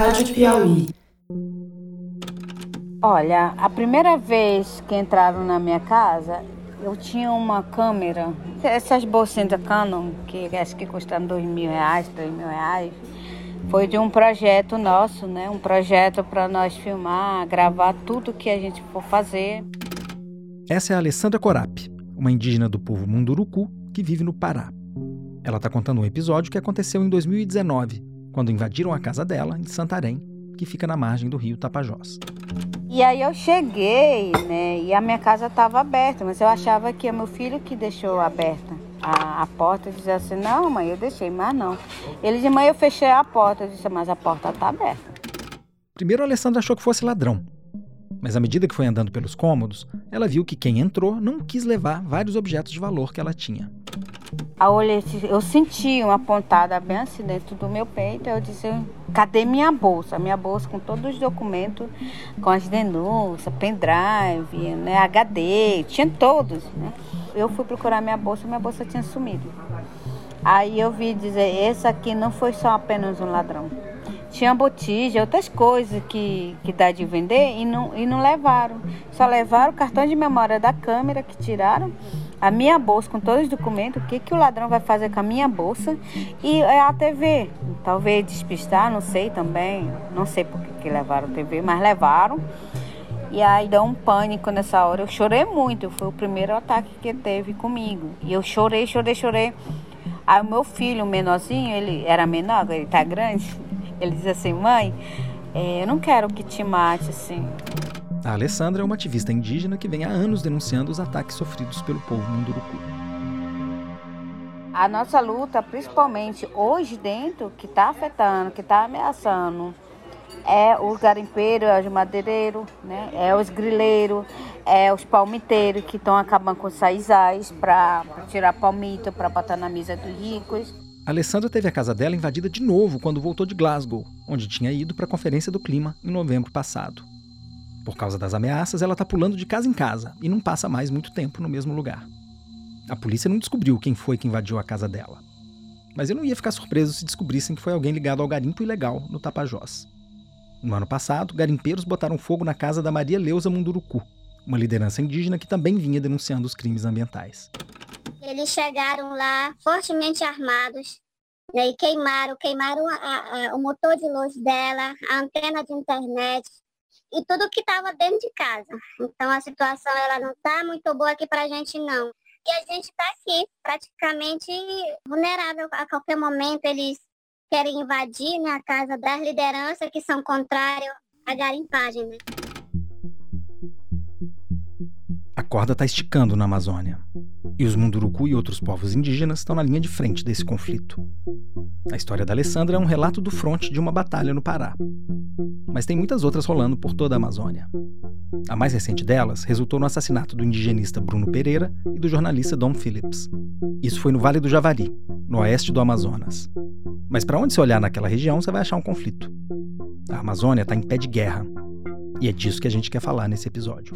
Rádio Piauí. Olha, a primeira vez que entraram na minha casa, eu tinha uma câmera, essas bolsinhas da Canon, que acho que custaram dois mil reais, três mil reais. Foi de um projeto nosso, né? Um projeto para nós filmar, gravar tudo que a gente for fazer. Essa é a Alessandra Corap, uma indígena do povo Munduruku que vive no Pará. Ela está contando um episódio que aconteceu em 2019, quando invadiram a casa dela, em Santarém, que fica na margem do rio Tapajós. E aí eu cheguei, né? E a minha casa estava aberta, mas eu achava que é meu filho que deixou aberta a, a porta. Eu dizia assim, não, mãe, eu deixei, mas não. Ele disse, mãe, eu fechei a porta. Eu disse, mas a porta está aberta. Primeiro a Alessandra achou que fosse ladrão. Mas à medida que foi andando pelos cômodos, ela viu que quem entrou não quis levar vários objetos de valor que ela tinha. Eu senti uma pontada bem assim dentro do meu peito. Eu disse, cadê minha bolsa? Minha bolsa com todos os documentos, com as denúncias, pendrive, né, HD, tinha todos. Né? Eu fui procurar minha bolsa, minha bolsa tinha sumido. Aí eu vi dizer, esse aqui não foi só apenas um ladrão tinha botija, outras coisas que, que dá de vender e não, e não levaram. Só levaram o cartão de memória da câmera que tiraram, a minha bolsa com todos os documentos, o que, que o ladrão vai fazer com a minha bolsa e a TV. Talvez despistar, não sei também. Não sei por que, levaram a TV, mas levaram. E aí deu um pânico nessa hora. Eu chorei muito. Foi o primeiro ataque que teve comigo. E eu chorei, chorei, chorei. Aí o meu filho, o menorzinho, ele era menor, ele tá grande. Ele diz assim, mãe, é, eu não quero que te mate assim. A Alessandra é uma ativista indígena que vem há anos denunciando os ataques sofridos pelo povo munduruku. A nossa luta, principalmente hoje dentro, que está afetando, que está ameaçando, é os garimpeiros, é os madeireiros, né? é os grileiros, é os palmiteiros que estão acabando com os saizais para tirar palmito, para botar na mesa dos ricos. Alessandra teve a casa dela invadida de novo quando voltou de Glasgow, onde tinha ido para a Conferência do Clima em novembro passado. Por causa das ameaças, ela está pulando de casa em casa e não passa mais muito tempo no mesmo lugar. A polícia não descobriu quem foi que invadiu a casa dela. Mas eu não ia ficar surpreso se descobrissem que foi alguém ligado ao garimpo ilegal no Tapajós. No ano passado, garimpeiros botaram fogo na casa da Maria Leusa Munduruku, uma liderança indígena que também vinha denunciando os crimes ambientais. Eles chegaram lá fortemente armados né, e queimaram, queimaram a, a, o motor de luz dela, a antena de internet e tudo que estava dentro de casa. Então a situação ela não está muito boa aqui para a gente não. E a gente está aqui praticamente vulnerável a qualquer momento eles querem invadir né, a casa das lideranças que são contrárias à garimpagem. Né? A corda está esticando na Amazônia. E os Munduruku e outros povos indígenas estão na linha de frente desse conflito. A história da Alessandra é um relato do fronte de uma batalha no Pará. Mas tem muitas outras rolando por toda a Amazônia. A mais recente delas resultou no assassinato do indigenista Bruno Pereira e do jornalista Dom Phillips. Isso foi no Vale do Javari, no oeste do Amazonas. Mas para onde você olhar naquela região, você vai achar um conflito. A Amazônia está em pé de guerra. E é disso que a gente quer falar nesse episódio.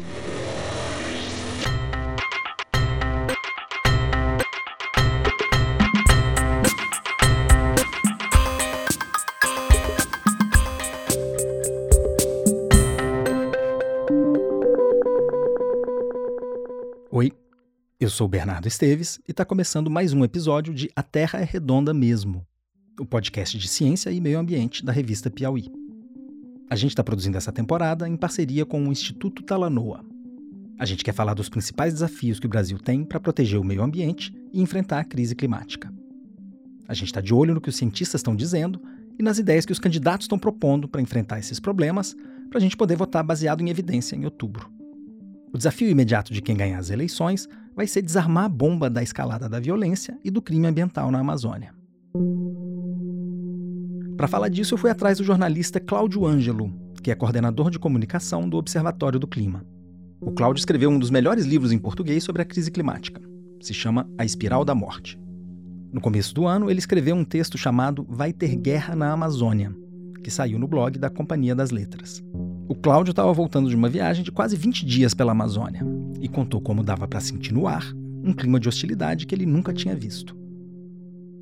Sou Bernardo Esteves e está começando mais um episódio de A Terra é Redonda Mesmo, o podcast de ciência e meio ambiente da revista Piauí. A gente está produzindo essa temporada em parceria com o Instituto Talanoa. A gente quer falar dos principais desafios que o Brasil tem para proteger o meio ambiente e enfrentar a crise climática. A gente está de olho no que os cientistas estão dizendo e nas ideias que os candidatos estão propondo para enfrentar esses problemas, para a gente poder votar baseado em evidência em outubro. O desafio imediato de quem ganhar as eleições vai ser desarmar a bomba da escalada da violência e do crime ambiental na Amazônia. Para falar disso, eu fui atrás do jornalista Cláudio Ângelo, que é coordenador de comunicação do Observatório do Clima. O Cláudio escreveu um dos melhores livros em português sobre a crise climática. Se chama A Espiral da Morte. No começo do ano, ele escreveu um texto chamado Vai Ter Guerra na Amazônia, que saiu no blog da Companhia das Letras. O Cláudio estava voltando de uma viagem de quase 20 dias pela Amazônia e contou como dava para sentir no ar um clima de hostilidade que ele nunca tinha visto.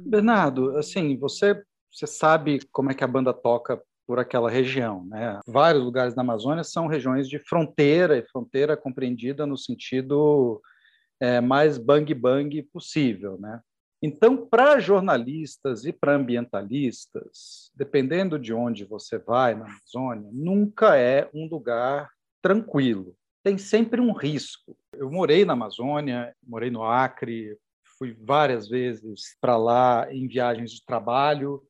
Bernardo, assim, você, você sabe como é que a banda toca por aquela região. Né? Vários lugares da Amazônia são regiões de fronteira, e fronteira compreendida no sentido é, mais bang-bang possível. Né? Então, para jornalistas e para ambientalistas, dependendo de onde você vai na Amazônia, nunca é um lugar tranquilo. Tem sempre um risco. Eu morei na Amazônia, morei no Acre, fui várias vezes para lá em viagens de trabalho,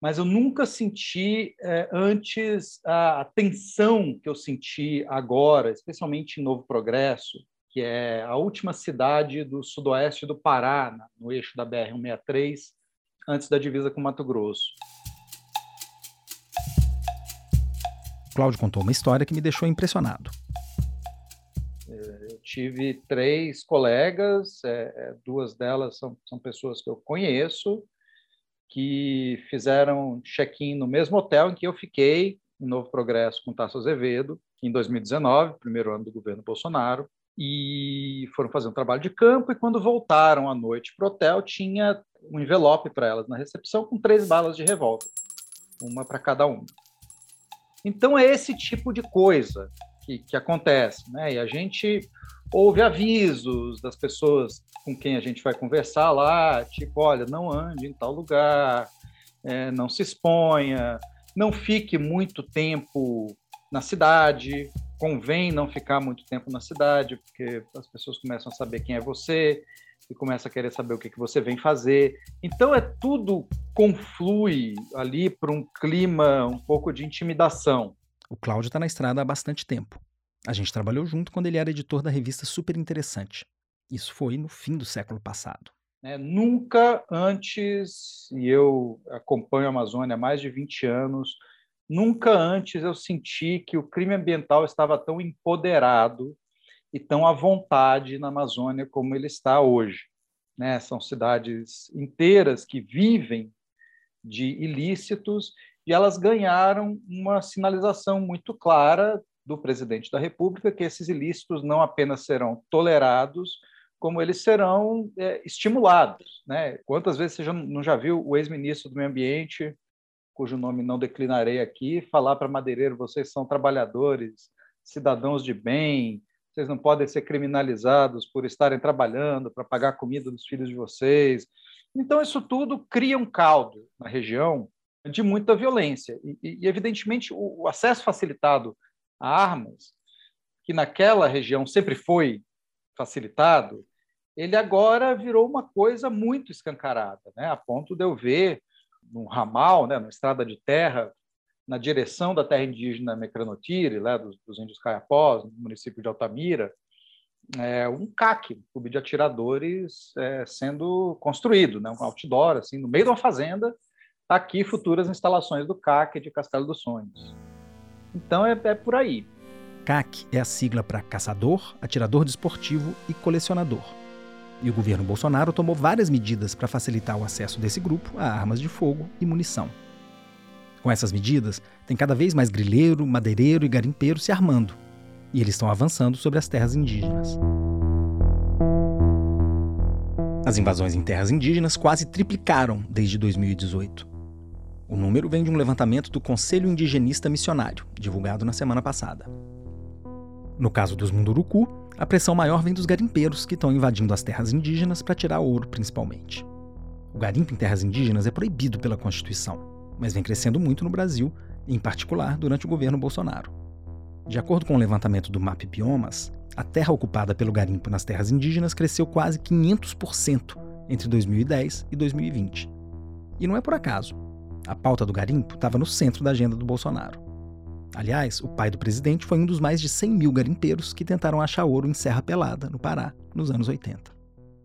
mas eu nunca senti é, antes a, a tensão que eu senti agora, especialmente em Novo Progresso, que é a última cidade do sudoeste do Pará, no eixo da BR-163, antes da divisa com Mato Grosso. Cláudio contou uma história que me deixou impressionado. É, eu tive três colegas, é, é, duas delas são, são pessoas que eu conheço, que fizeram check-in no mesmo hotel em que eu fiquei, em Novo Progresso, com Tasso Azevedo, em 2019, primeiro ano do governo Bolsonaro, e foram fazer um trabalho de campo, e quando voltaram à noite para o hotel, tinha um envelope para elas na recepção com três balas de revólver, uma para cada um. Então é esse tipo de coisa que, que acontece, né? E a gente ouve avisos das pessoas com quem a gente vai conversar lá, tipo, olha, não ande em tal lugar, é, não se exponha, não fique muito tempo na cidade, convém não ficar muito tempo na cidade, porque as pessoas começam a saber quem é você e começam a querer saber o que, que você vem fazer. Então é tudo conflui ali para um clima um pouco de intimidação. O Cláudio está na estrada há bastante tempo. A gente trabalhou junto quando ele era editor da revista Super Interessante. Isso foi no fim do século passado. É, nunca antes, e eu acompanho a Amazônia há mais de 20 anos, nunca antes eu senti que o crime ambiental estava tão empoderado e tão à vontade na Amazônia como ele está hoje. Né? São cidades inteiras que vivem de ilícitos e elas ganharam uma sinalização muito clara do presidente da República que esses ilícitos não apenas serão tolerados, como eles serão é, estimulados. Né? Quantas vezes você já não já viu o ex-ministro do Meio Ambiente, cujo nome não declinarei aqui, falar para madeireiro: vocês são trabalhadores, cidadãos de bem, vocês não podem ser criminalizados por estarem trabalhando para pagar a comida dos filhos de vocês. Então, isso tudo cria um caldo na região de muita violência. E, e evidentemente, o, o acesso facilitado armas, que naquela região sempre foi facilitado, ele agora virou uma coisa muito escancarada, né? a ponto de eu ver num ramal, né, numa estrada de terra, na direção da terra indígena Mecranotiri, lá dos, dos índios Caiapós, no município de Altamira, é, um CAC, um clube de atiradores é, sendo construído, né, um outdoor, assim, no meio de uma fazenda, tá aqui futuras instalações do CAC de Castelo dos Sonhos. Então é, é por aí. CAC é a sigla para caçador, atirador desportivo e colecionador. E o governo Bolsonaro tomou várias medidas para facilitar o acesso desse grupo a armas de fogo e munição. Com essas medidas, tem cada vez mais grileiro, madeireiro e garimpeiro se armando, e eles estão avançando sobre as terras indígenas. As invasões em terras indígenas quase triplicaram desde 2018. O número vem de um levantamento do Conselho Indigenista Missionário, divulgado na semana passada. No caso dos Munduruku, a pressão maior vem dos garimpeiros que estão invadindo as terras indígenas para tirar ouro, principalmente. O garimpo em terras indígenas é proibido pela Constituição, mas vem crescendo muito no Brasil, em particular durante o governo Bolsonaro. De acordo com o levantamento do MAP Biomas, a terra ocupada pelo garimpo nas terras indígenas cresceu quase 500% entre 2010 e 2020. E não é por acaso. A pauta do garimpo estava no centro da agenda do Bolsonaro. Aliás, o pai do presidente foi um dos mais de 100 mil garimpeiros que tentaram achar ouro em Serra Pelada, no Pará, nos anos 80.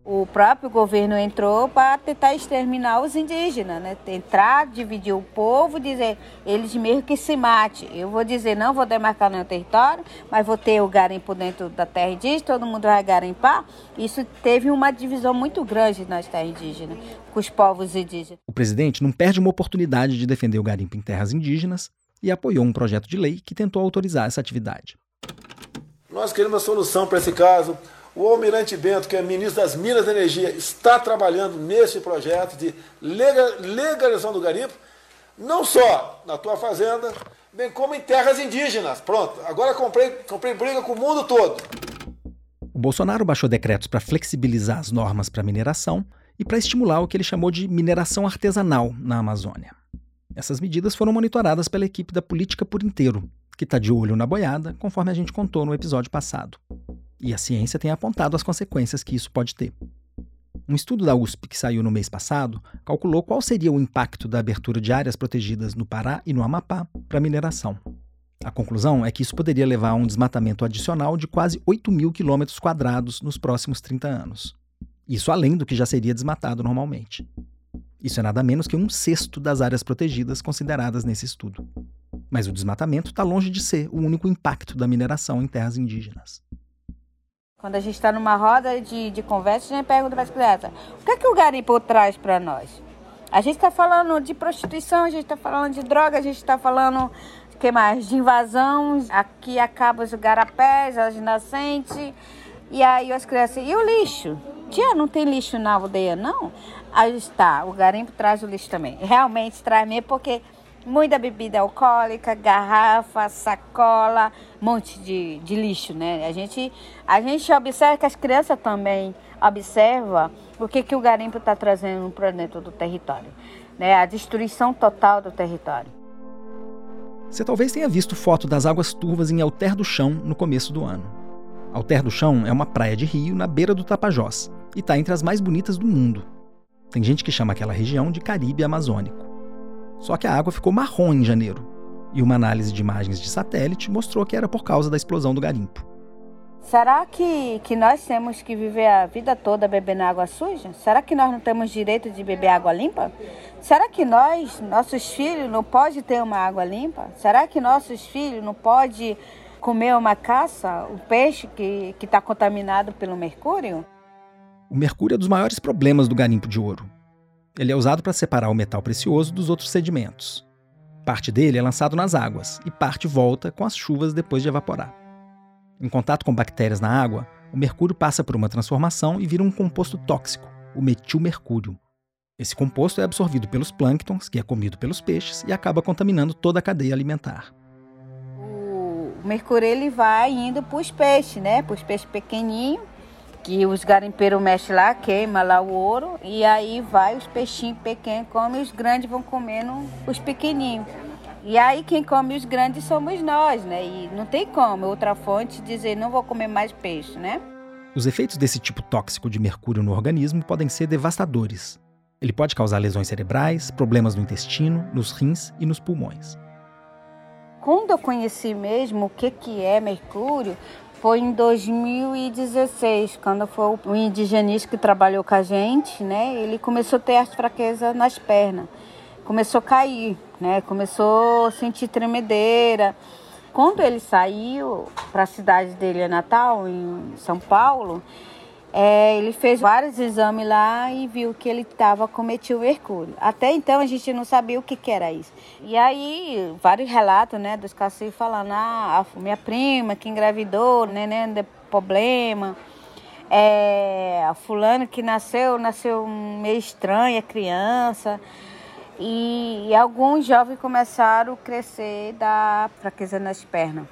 O próprio governo entrou para tentar exterminar os indígenas, né? Entrar, dividir o povo, dizer eles mesmo que se mate. Eu vou dizer, não vou demarcar nenhum território, mas vou ter o garimpo dentro da terra indígena, todo mundo vai garimpar. Isso teve uma divisão muito grande nas terras indígenas, com os povos indígenas. O presidente não perde uma oportunidade de defender o garimpo em terras indígenas e apoiou um projeto de lei que tentou autorizar essa atividade. Nós queremos uma solução para esse caso o Almirante Bento, que é ministro das Minas e Energia, está trabalhando nesse projeto de legalização do garimpo. não só na tua fazenda, bem como em terras indígenas. Pronto, agora comprei, comprei briga com o mundo todo. O Bolsonaro baixou decretos para flexibilizar as normas para mineração e para estimular o que ele chamou de mineração artesanal na Amazônia. Essas medidas foram monitoradas pela equipe da Política por Inteiro, que está de olho na boiada, conforme a gente contou no episódio passado. E a ciência tem apontado as consequências que isso pode ter. Um estudo da USP que saiu no mês passado calculou qual seria o impacto da abertura de áreas protegidas no Pará e no Amapá para mineração. A conclusão é que isso poderia levar a um desmatamento adicional de quase 8 mil quilômetros quadrados nos próximos 30 anos. Isso além do que já seria desmatado normalmente. Isso é nada menos que um sexto das áreas protegidas consideradas nesse estudo. Mas o desmatamento está longe de ser o único impacto da mineração em terras indígenas. Quando a gente está numa roda de, de conversa, a gente pergunta para as crianças: o que é que o garimpo traz para nós? A gente está falando de prostituição, a gente está falando de droga, a gente está falando que mais? De invasão, aqui acaba os garapés, as nascentes. E aí as crianças, e o lixo? Tia, não tem lixo na aldeia, não? Aí está, o garimpo traz o lixo também. Realmente traz mesmo, porque muita bebida alcoólica, garrafa, sacola, monte de, de lixo, né? A gente, a gente observa que as crianças também observam o que, que o garimpo está trazendo para dentro do território. Né? A destruição total do território. Você talvez tenha visto foto das águas turvas em Alter do Chão no começo do ano. Alter do Chão é uma praia de rio na beira do Tapajós e está entre as mais bonitas do mundo. Tem gente que chama aquela região de Caribe Amazônico. Só que a água ficou marrom em janeiro, e uma análise de imagens de satélite mostrou que era por causa da explosão do garimpo. Será que, que nós temos que viver a vida toda bebendo água suja? Será que nós não temos direito de beber água limpa? Será que nós, nossos filhos, não pode ter uma água limpa? Será que nossos filhos não pode comer uma caça, o peixe que está contaminado pelo mercúrio? O mercúrio é um dos maiores problemas do garimpo de ouro. Ele é usado para separar o metal precioso dos outros sedimentos. Parte dele é lançado nas águas e parte volta com as chuvas depois de evaporar. Em contato com bactérias na água, o mercúrio passa por uma transformação e vira um composto tóxico, o metilmercúrio. Esse composto é absorvido pelos plânctons, que é comido pelos peixes, e acaba contaminando toda a cadeia alimentar. O mercúrio ele vai indo para os peixes, né? Para os peixes pequenininhos que os garimpeiros mexem lá, queima lá o ouro e aí vai os peixinhos pequenos comem, os grandes vão comendo os pequenininhos. E aí quem come os grandes somos nós, né? E não tem como outra fonte dizer não vou comer mais peixe, né? Os efeitos desse tipo tóxico de mercúrio no organismo podem ser devastadores. Ele pode causar lesões cerebrais, problemas no intestino, nos rins e nos pulmões. Quando eu conheci mesmo o que, que é mercúrio, foi em 2016, quando foi o indigenista que trabalhou com a gente, né? Ele começou a ter as fraquezas nas pernas. Começou a cair, né? Começou a sentir tremedeira. Quando ele saiu para a cidade dele, Natal, em São Paulo, é, ele fez vários exames lá e viu que ele estava com mercúrio. Até então a gente não sabia o que, que era isso. E aí, vários relatos né, dos caciques falando, ah, minha prima que engravidou, neném de problema. É, a fulana que nasceu, nasceu meio estranha, criança. E, e alguns jovens começaram a crescer da fraqueza nas pernas,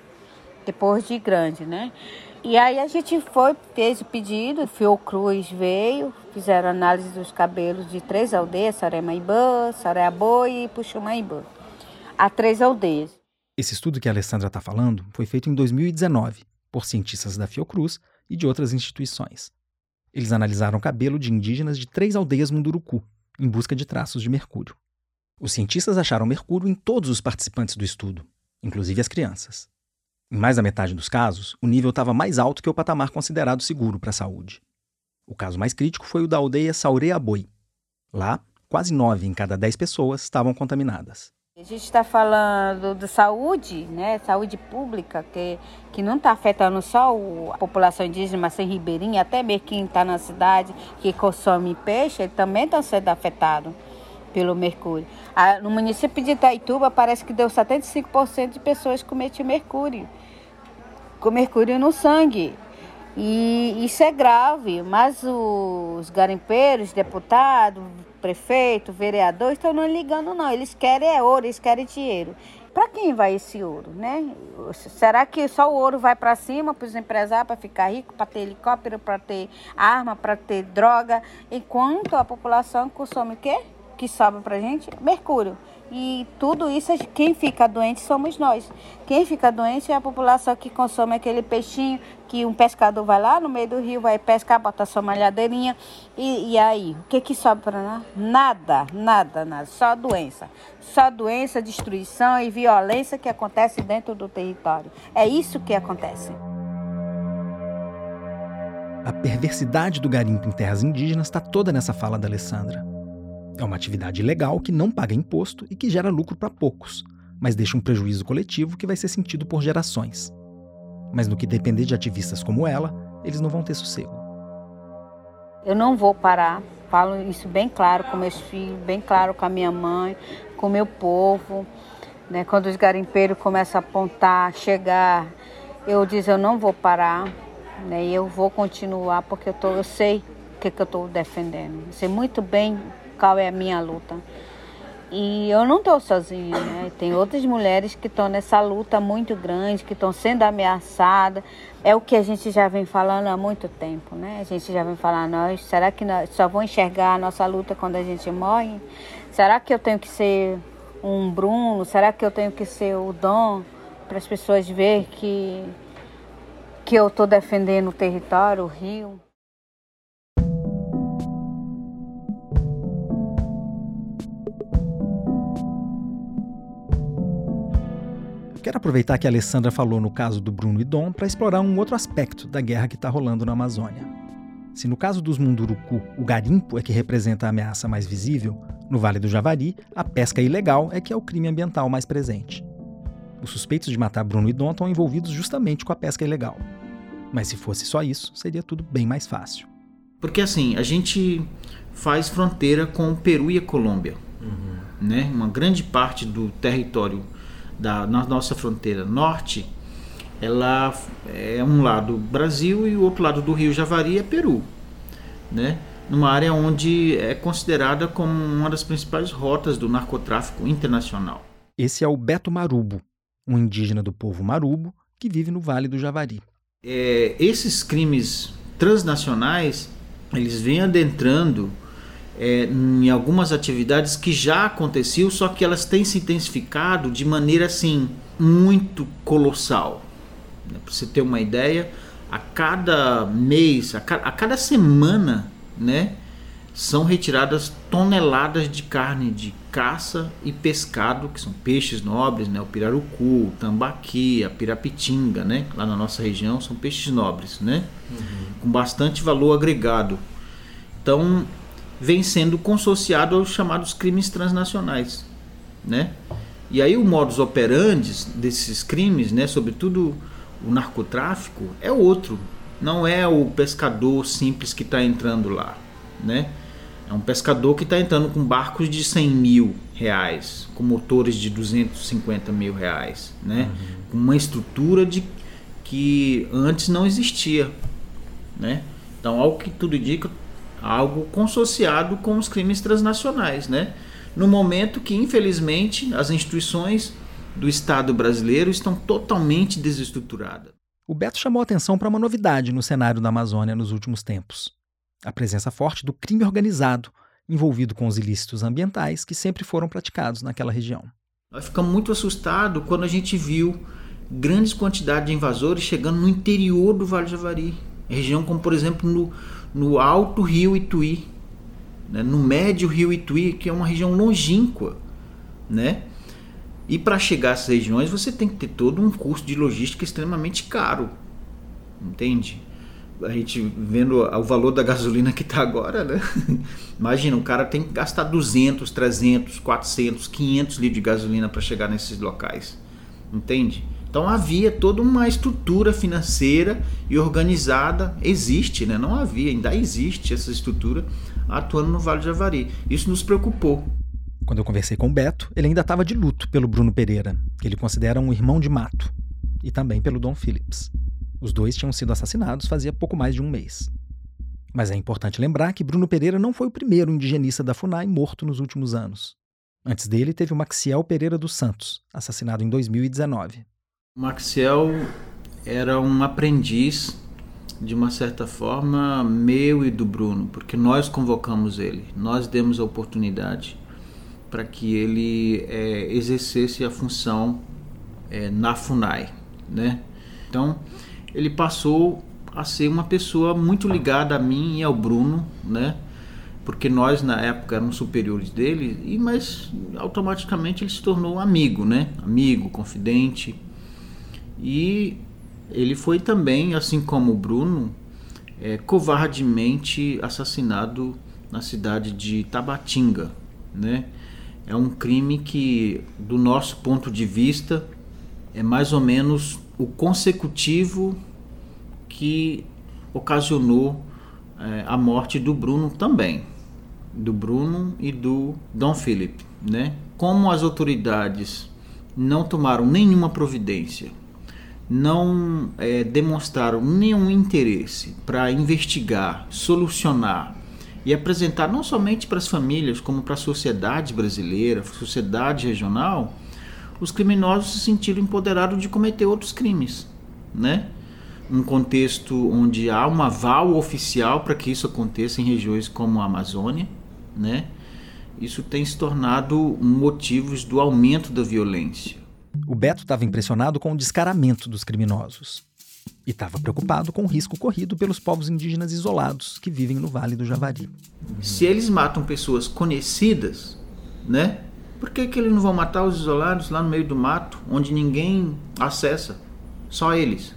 depois de grande, né? E aí a gente foi, fez o pedido, o Fiocruz veio, fizeram análise dos cabelos de três aldeias, Saremaibã, Sareaboi e Puxumaibã. Há três aldeias. Esse estudo que a Alessandra está falando foi feito em 2019 por cientistas da Fiocruz e de outras instituições. Eles analisaram o cabelo de indígenas de três aldeias Munduruku, em busca de traços de mercúrio. Os cientistas acharam mercúrio em todos os participantes do estudo, inclusive as crianças. Em mais da metade dos casos, o nível estava mais alto que o patamar considerado seguro para a saúde. O caso mais crítico foi o da aldeia Saureaboi. Lá, quase nove em cada dez pessoas estavam contaminadas. A gente está falando de saúde, né? Saúde pública, que, que não está afetando só a população indígena, mas sem ribeirinha, até mesmo quem está na cidade, que consome peixe, também está sendo afetado pelo mercúrio. no município de Itaituba parece que deu 75% de pessoas com mercúrio, com mercúrio no sangue. E isso é grave, mas os garimpeiros, deputados, prefeito, vereador, estão não ligando não. Eles querem é ouro, eles querem dinheiro. Para quem vai esse ouro, né? Será que só o ouro vai para cima para os empresários para ficar rico, para ter helicóptero, para ter arma, para ter droga, enquanto a população consome o quê? Que sobra para gente? Mercúrio. E tudo isso, quem fica doente somos nós. Quem fica doente é a população que consome aquele peixinho que um pescador vai lá no meio do rio, vai pescar, bota sua malhadeirinha. E, e aí, o que que sobra para nós? Nada, nada, nada. Só doença. Só doença, destruição e violência que acontece dentro do território. É isso que acontece. A perversidade do garimpo em terras indígenas está toda nessa fala da Alessandra. É uma atividade ilegal que não paga imposto e que gera lucro para poucos, mas deixa um prejuízo coletivo que vai ser sentido por gerações. Mas no que depender de ativistas como ela, eles não vão ter sossego. Eu não vou parar, falo isso bem claro com meus filhos, bem claro com a minha mãe, com o meu povo. Né? Quando os garimpeiros começam a apontar, chegar, eu digo eu não vou parar, né? Eu vou continuar porque eu, tô, eu sei o que, que eu estou defendendo. Eu sei muito bem qual é a minha luta. E eu não estou sozinha, né? Tem outras mulheres que estão nessa luta muito grande, que estão sendo ameaçadas. É o que a gente já vem falando há muito tempo, né? A gente já vem falando, nós, será que nós só vão enxergar a nossa luta quando a gente morre? Será que eu tenho que ser um Bruno? Será que eu tenho que ser o Dom? Para as pessoas verem que, que eu estou defendendo o território, o rio. Quero aproveitar que a Alessandra falou no caso do Bruno e Dom para explorar um outro aspecto da guerra que está rolando na Amazônia. Se no caso dos Munduruku o garimpo é que representa a ameaça mais visível, no Vale do Javari a pesca ilegal é que é o crime ambiental mais presente. Os suspeitos de matar Bruno e Dom estão envolvidos justamente com a pesca ilegal. Mas se fosse só isso, seria tudo bem mais fácil. Porque assim, a gente faz fronteira com o Peru e a Colômbia. Uhum. Né? Uma grande parte do território da na nossa fronteira norte, ela é um lado Brasil e o outro lado do Rio Javari é Peru, né? Numa área onde é considerada como uma das principais rotas do narcotráfico internacional. Esse é o Beto Marubo, um indígena do povo Marubo que vive no Vale do Javari. É, esses crimes transnacionais eles vêm adentrando é, em algumas atividades que já aconteciam, só que elas têm se intensificado de maneira assim muito colossal. Para você ter uma ideia, a cada mês, a, ca a cada semana, né, são retiradas toneladas de carne de caça e pescado, que são peixes nobres, né, o pirarucu, o tambaqui, a pirapitinga, né, lá na nossa região são peixes nobres, né, uhum. com bastante valor agregado. Então vem sendo consociado aos chamados crimes transnacionais, né? E aí o modus operandi desses crimes, né, sobretudo o narcotráfico, é outro. Não é o pescador simples que está entrando lá, né? É um pescador que está entrando com barcos de 100 mil reais, com motores de 250 mil reais, né? Uhum. Com uma estrutura de que antes não existia, né? Então, ao que tudo indica, algo consociado com os crimes transnacionais, né? No momento que, infelizmente, as instituições do Estado brasileiro estão totalmente desestruturadas. O Beto chamou atenção para uma novidade no cenário da Amazônia nos últimos tempos: a presença forte do crime organizado, envolvido com os ilícitos ambientais que sempre foram praticados naquela região. Nós ficamos muito assustados quando a gente viu grandes quantidades de invasores chegando no interior do Vale do Javari, região como, por exemplo, no, no alto rio Ituí, né, no médio rio Ituí, que é uma região longínqua, né? E para chegar a essas regiões você tem que ter todo um custo de logística extremamente caro, entende? A gente vendo o valor da gasolina que está agora, né? Imagina, o cara tem que gastar 200, 300, 400, 500 litros de gasolina para chegar nesses locais, entende? Então havia toda uma estrutura financeira e organizada, existe, né? não havia, ainda existe essa estrutura atuando no Vale de Javari. Isso nos preocupou. Quando eu conversei com o Beto, ele ainda estava de luto pelo Bruno Pereira, que ele considera um irmão de mato, e também pelo Dom Phillips. Os dois tinham sido assassinados fazia pouco mais de um mês. Mas é importante lembrar que Bruno Pereira não foi o primeiro indigenista da FUNAI morto nos últimos anos. Antes dele, teve o Maxiel Pereira dos Santos, assassinado em 2019. Maxiel era um aprendiz, de uma certa forma, meu e do Bruno, porque nós convocamos ele, nós demos a oportunidade para que ele é, exercesse a função é, na FUNAI, né? Então, ele passou a ser uma pessoa muito ligada a mim e ao Bruno, né? Porque nós na época éramos superiores dele, e mas automaticamente ele se tornou amigo, né? Amigo, confidente. E ele foi também, assim como o Bruno, é, covardemente assassinado na cidade de Tabatinga, né? É um crime que, do nosso ponto de vista, é mais ou menos o consecutivo que ocasionou é, a morte do Bruno também, do Bruno e do Dom Philip, né? Como as autoridades não tomaram nenhuma providência, não é, demonstraram nenhum interesse para investigar, solucionar e apresentar não somente para as famílias, como para a sociedade brasileira, sociedade regional, os criminosos se sentiram empoderados de cometer outros crimes, né? Um contexto onde há um aval oficial para que isso aconteça em regiões como a Amazônia, né? Isso tem se tornado motivos do aumento da violência. O Beto estava impressionado com o descaramento dos criminosos e estava preocupado com o risco corrido pelos povos indígenas isolados que vivem no Vale do Javari. Se eles matam pessoas conhecidas, né? Por que, que eles não vão matar os isolados lá no meio do mato, onde ninguém acessa? Só eles.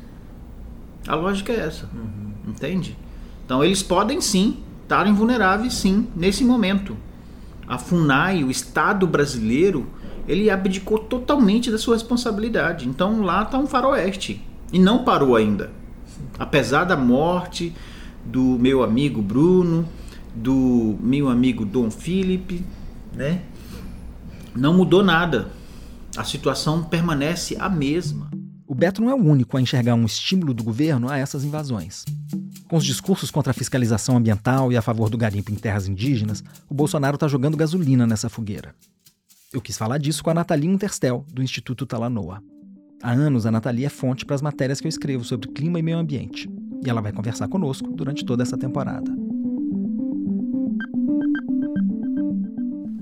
A lógica é essa. Uhum. Entende? Então eles podem sim estar invulneráveis, sim, nesse momento. A FUNAI, o Estado brasileiro, ele abdicou totalmente da sua responsabilidade. Então lá está um faroeste. E não parou ainda. Apesar da morte do meu amigo Bruno, do meu amigo Dom Felipe, né? não mudou nada. A situação permanece a mesma. O Beto não é o único a enxergar um estímulo do governo a essas invasões. Com os discursos contra a fiscalização ambiental e a favor do garimpo em terras indígenas, o Bolsonaro está jogando gasolina nessa fogueira. Eu quis falar disso com a Nathalie Unterstel, do Instituto Talanoa. Há anos, a Nathalie é fonte para as matérias que eu escrevo sobre clima e meio ambiente. E ela vai conversar conosco durante toda essa temporada.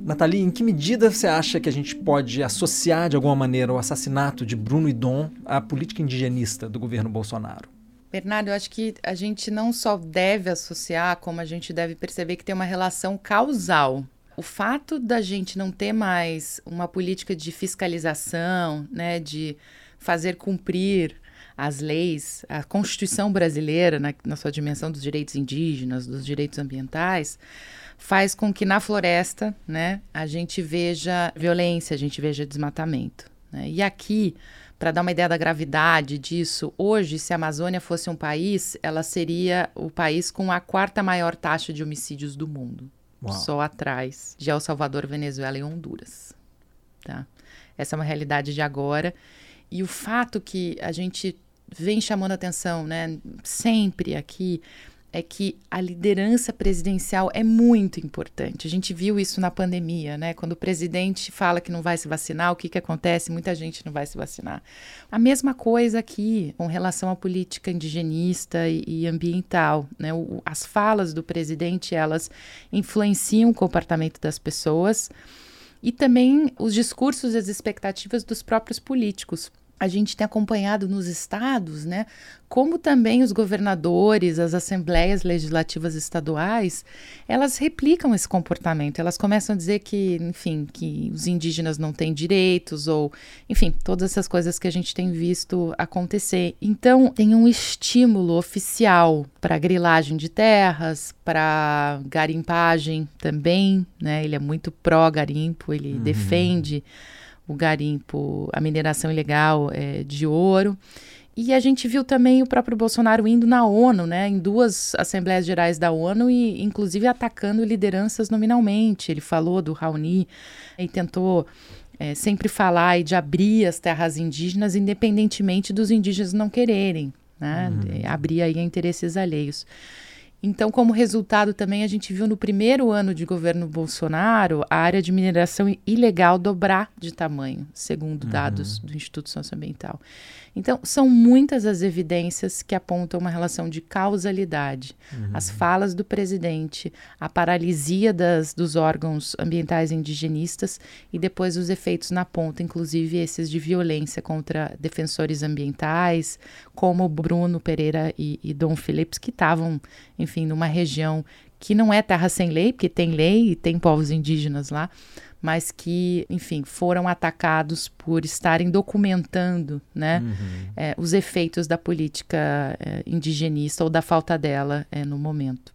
Nathalie, em que medida você acha que a gente pode associar de alguma maneira o assassinato de Bruno e Dom à política indigenista do governo Bolsonaro? Bernardo, eu acho que a gente não só deve associar, como a gente deve perceber que tem uma relação causal. O fato da gente não ter mais uma política de fiscalização, né, de fazer cumprir as leis, a Constituição brasileira, na, na sua dimensão dos direitos indígenas, dos direitos ambientais, faz com que na floresta, né, a gente veja violência, a gente veja desmatamento. Né? E aqui, para dar uma ideia da gravidade disso, hoje, se a Amazônia fosse um país, ela seria o país com a quarta maior taxa de homicídios do mundo, Uau. só atrás de El Salvador, Venezuela e Honduras. Tá? Essa é uma realidade de agora. E o fato que a gente vem chamando atenção, né, sempre aqui, é que a liderança presidencial é muito importante. A gente viu isso na pandemia, né? Quando o presidente fala que não vai se vacinar, o que, que acontece? Muita gente não vai se vacinar. A mesma coisa aqui com relação à política indigenista e, e ambiental, né? O, as falas do presidente, elas influenciam o comportamento das pessoas e também os discursos e as expectativas dos próprios políticos a gente tem acompanhado nos estados, né, como também os governadores, as assembleias legislativas estaduais, elas replicam esse comportamento. Elas começam a dizer que, enfim, que os indígenas não têm direitos ou, enfim, todas essas coisas que a gente tem visto acontecer. Então, tem um estímulo oficial para grilagem de terras, para garimpagem também, né? Ele é muito pró garimpo, ele uhum. defende o garimpo, a mineração ilegal é, de ouro. E a gente viu também o próprio Bolsonaro indo na ONU, né, em duas Assembleias Gerais da ONU e, inclusive, atacando lideranças nominalmente. Ele falou do Raoni e tentou é, sempre falar e de abrir as terras indígenas, independentemente dos indígenas não quererem, né, uhum. abrir aí interesses alheios. Então, como resultado também, a gente viu no primeiro ano de governo Bolsonaro a área de mineração ilegal dobrar de tamanho, segundo dados uhum. do Instituto Socioambiental. Então, são muitas as evidências que apontam uma relação de causalidade. Uhum. As falas do presidente, a paralisia das, dos órgãos ambientais indigenistas e depois os efeitos na ponta, inclusive esses de violência contra defensores ambientais, como Bruno Pereira e, e Dom Phillips, que estavam, enfim, numa região que não é terra sem lei, porque tem lei e tem povos indígenas lá, mas que, enfim, foram atacados por estarem documentando né, uhum. é, os efeitos da política é, indigenista ou da falta dela é, no momento.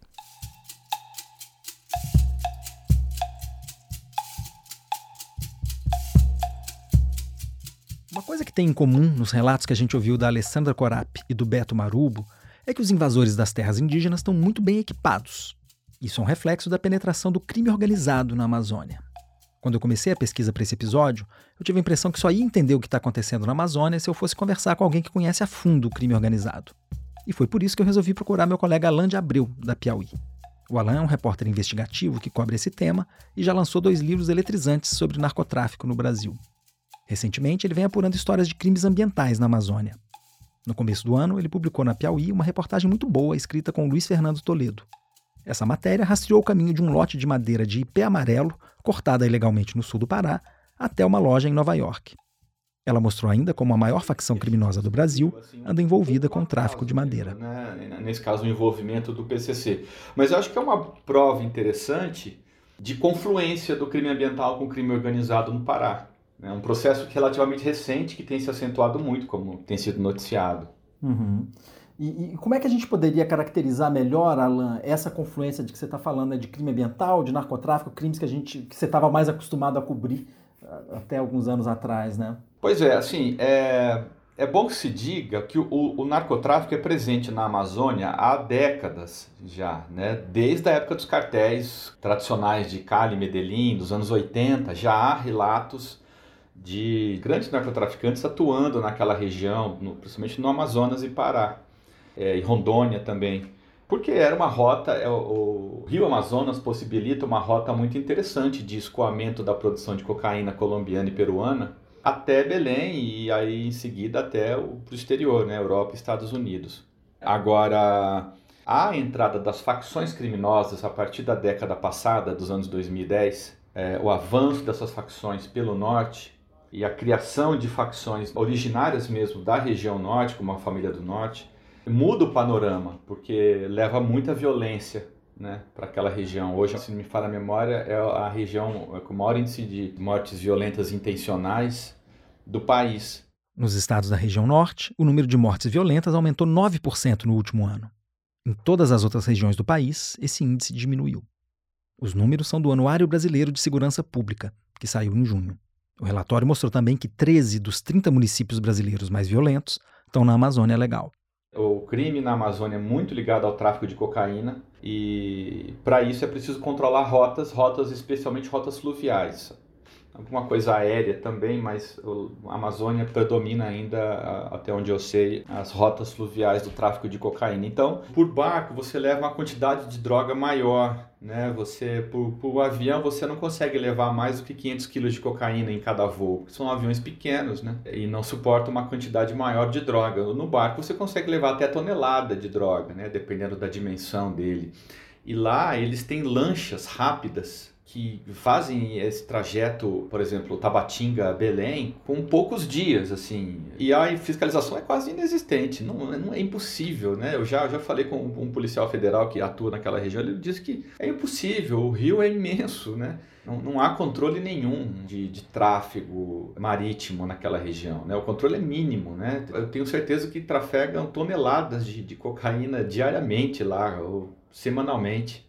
Uma coisa que tem em comum nos relatos que a gente ouviu da Alessandra Corap e do Beto Marubo é que os invasores das terras indígenas estão muito bem equipados. Isso é um reflexo da penetração do crime organizado na Amazônia. Quando eu comecei a pesquisa para esse episódio, eu tive a impressão que só ia entender o que está acontecendo na Amazônia se eu fosse conversar com alguém que conhece a fundo o crime organizado. E foi por isso que eu resolvi procurar meu colega Alain de Abreu, da Piauí. O Alain é um repórter investigativo que cobre esse tema e já lançou dois livros eletrizantes sobre narcotráfico no Brasil. Recentemente, ele vem apurando histórias de crimes ambientais na Amazônia. No começo do ano, ele publicou na Piauí uma reportagem muito boa escrita com Luiz Fernando Toledo. Essa matéria rastreou o caminho de um lote de madeira de ipê amarelo, cortada ilegalmente no sul do Pará, até uma loja em Nova York. Ela mostrou ainda como a maior facção criminosa do Brasil anda envolvida com o tráfico de madeira. Né? Nesse caso, o envolvimento do PCC. Mas eu acho que é uma prova interessante de confluência do crime ambiental com o crime organizado no Pará. É um processo relativamente recente que tem se acentuado muito, como tem sido noticiado. Uhum. E, e, como é que a gente poderia caracterizar melhor, Alan, essa confluência de que você está falando, né, de crime ambiental, de narcotráfico, crimes que a gente que você estava mais acostumado a cobrir até alguns anos atrás, né? Pois é, assim, é, é bom que se diga que o, o, narcotráfico é presente na Amazônia há décadas já, né? Desde a época dos cartéis tradicionais de Cali e Medellín, dos anos 80, já há relatos de grandes narcotraficantes atuando naquela região, no, principalmente no Amazonas e Pará é, e Rondônia também. Porque era uma rota, é, o Rio Amazonas possibilita uma rota muito interessante de escoamento da produção de cocaína colombiana e peruana até Belém e aí em seguida até o exterior, né, Europa e Estados Unidos. Agora, a entrada das facções criminosas a partir da década passada, dos anos 2010, é, o avanço dessas facções pelo norte e a criação de facções originárias mesmo da região norte, como a Família do Norte, muda o panorama, porque leva muita violência né, para aquela região. Hoje, se não me falha a memória, é a região com o maior índice de mortes violentas intencionais do país. Nos estados da região norte, o número de mortes violentas aumentou 9% no último ano. Em todas as outras regiões do país, esse índice diminuiu. Os números são do Anuário Brasileiro de Segurança Pública, que saiu em junho. O relatório mostrou também que 13 dos 30 municípios brasileiros mais violentos estão na Amazônia Legal. O crime na Amazônia é muito ligado ao tráfico de cocaína e para isso é preciso controlar rotas, rotas especialmente rotas fluviais. Alguma coisa aérea também, mas a Amazônia predomina ainda, até onde eu sei, as rotas fluviais do tráfico de cocaína. Então, por barco você leva uma quantidade de droga maior né? Você por, por avião você não consegue levar mais do que 500 quilos de cocaína em cada voo, são aviões pequenos, né? E não suportam uma quantidade maior de droga. No barco você consegue levar até tonelada de droga, né? Dependendo da dimensão dele. E lá eles têm lanchas rápidas que fazem esse trajeto, por exemplo, Tabatinga-Belém, com poucos dias, assim. E a fiscalização é quase inexistente, não, não é impossível, né? Eu já, já falei com um policial federal que atua naquela região, ele disse que é impossível, o rio é imenso, né? Não, não há controle nenhum de, de tráfego marítimo naquela região, né? O controle é mínimo, né? Eu tenho certeza que trafegam toneladas de, de cocaína diariamente lá, ou semanalmente.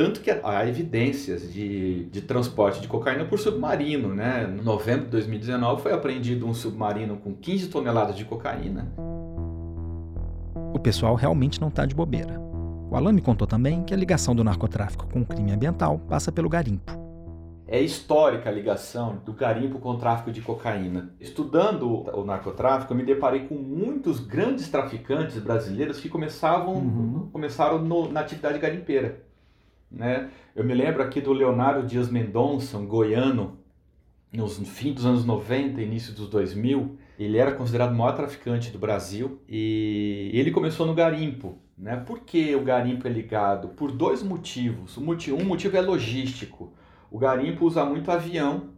Tanto que há evidências de, de transporte de cocaína por submarino. Né? Em novembro de 2019 foi apreendido um submarino com 15 toneladas de cocaína. O pessoal realmente não está de bobeira. O Alan me contou também que a ligação do narcotráfico com o crime ambiental passa pelo garimpo. é histórica a ligação do garimpo com o tráfico de cocaína. Estudando o narcotráfico, eu me deparei com muitos grandes traficantes brasileiros que começavam, uhum. começaram no, na atividade garimpeira. Né? Eu me lembro aqui do Leonardo Dias Mendonça, um goiano, nos fim dos anos 90, início dos 2000, ele era considerado o maior traficante do Brasil e ele começou no garimpo. Né? Por que o garimpo é ligado? Por dois motivos. Um motivo é logístico. O garimpo usa muito avião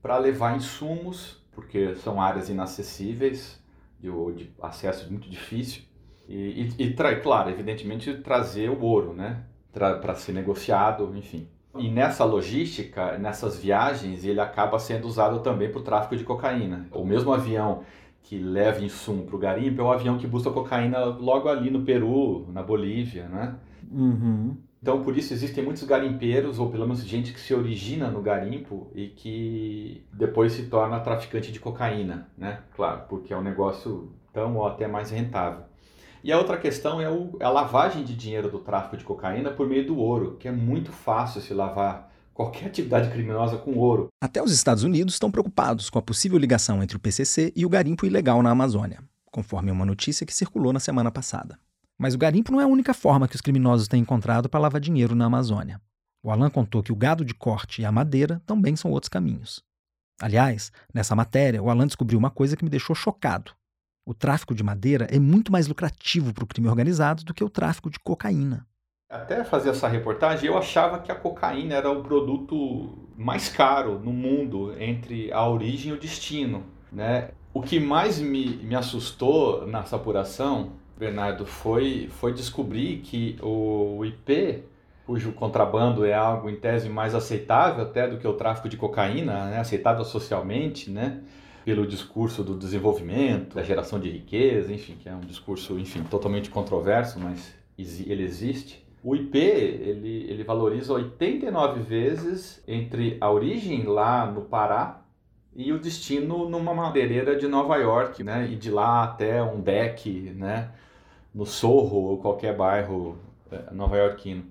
para levar insumos, porque são áreas inacessíveis, de, de acesso muito difícil. E, e, e claro, evidentemente, trazer o ouro né? Para ser negociado, enfim. E nessa logística, nessas viagens, ele acaba sendo usado também para o tráfico de cocaína. O mesmo avião que leva insumo para o garimpo é o avião que busca cocaína logo ali no Peru, na Bolívia, né? Uhum. Então, por isso existem muitos garimpeiros, ou pelo menos gente que se origina no garimpo e que depois se torna traficante de cocaína, né? Claro, porque é um negócio tão ou até mais rentável. E a outra questão é o, a lavagem de dinheiro do tráfico de cocaína por meio do ouro, que é muito fácil se lavar qualquer atividade criminosa com ouro. Até os Estados Unidos estão preocupados com a possível ligação entre o PCC e o garimpo ilegal na Amazônia, conforme uma notícia que circulou na semana passada. Mas o garimpo não é a única forma que os criminosos têm encontrado para lavar dinheiro na Amazônia. O Alan contou que o gado de corte e a madeira também são outros caminhos. Aliás, nessa matéria, o Alan descobriu uma coisa que me deixou chocado. O tráfico de madeira é muito mais lucrativo para o crime organizado do que o tráfico de cocaína. Até fazer essa reportagem, eu achava que a cocaína era o produto mais caro no mundo entre a origem e o destino. Né? O que mais me, me assustou nessa apuração, Bernardo, foi, foi descobrir que o IP, cujo contrabando é algo em tese mais aceitável até do que o tráfico de cocaína, né? aceitável socialmente, né? Pelo discurso do desenvolvimento, da geração de riqueza, enfim, que é um discurso, enfim, totalmente controverso, mas ele existe. O IP, ele, ele valoriza 89 vezes entre a origem lá no Pará e o destino numa madeireira de Nova York, né? E de lá até um deck, né? No Sorro ou qualquer bairro é, nova-iorquino.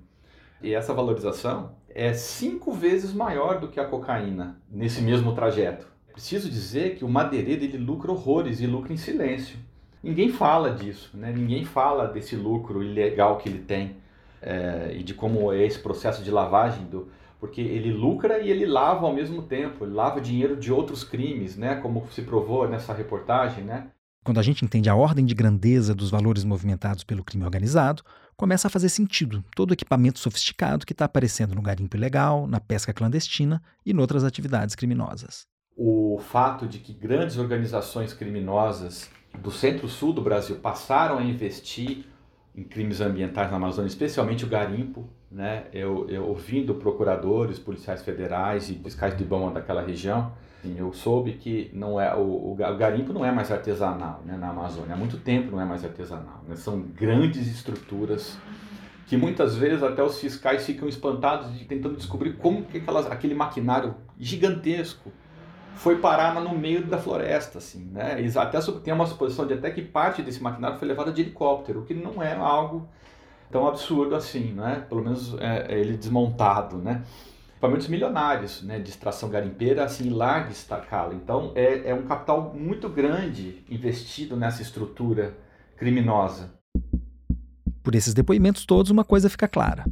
E essa valorização é cinco vezes maior do que a cocaína nesse mesmo trajeto. Preciso dizer que o madeireiro ele lucra horrores e lucra em silêncio. Ninguém fala disso, né? ninguém fala desse lucro ilegal que ele tem é, e de como é esse processo de lavagem do, porque ele lucra e ele lava ao mesmo tempo, ele lava dinheiro de outros crimes, né? Como se provou nessa reportagem, né? Quando a gente entende a ordem de grandeza dos valores movimentados pelo crime organizado, começa a fazer sentido todo o equipamento sofisticado que está aparecendo no garimpo ilegal, na pesca clandestina e em outras atividades criminosas o fato de que grandes organizações criminosas do centro-sul do Brasil passaram a investir em crimes ambientais na Amazônia, especialmente o garimpo, né? Eu, eu ouvindo procuradores, policiais federais e fiscais de IBAMA daquela região, assim, eu soube que não é o, o, garimpo não é mais artesanal, né, na Amazônia. Há muito tempo não é mais artesanal. Né? São grandes estruturas que muitas vezes até os fiscais ficam espantados de tentando descobrir como que aquelas, aquele maquinário gigantesco foi parar no meio da floresta, assim, né? Até tem uma suposição de até que parte desse maquinário foi levada de helicóptero, o que não é algo tão absurdo assim, né? Pelo menos é, é ele desmontado, né? Equipamentos milionários, né? De extração garimpeira, assim, em larga escala. Então, é, é um capital muito grande investido nessa estrutura criminosa. Por esses depoimentos todos, uma coisa fica clara.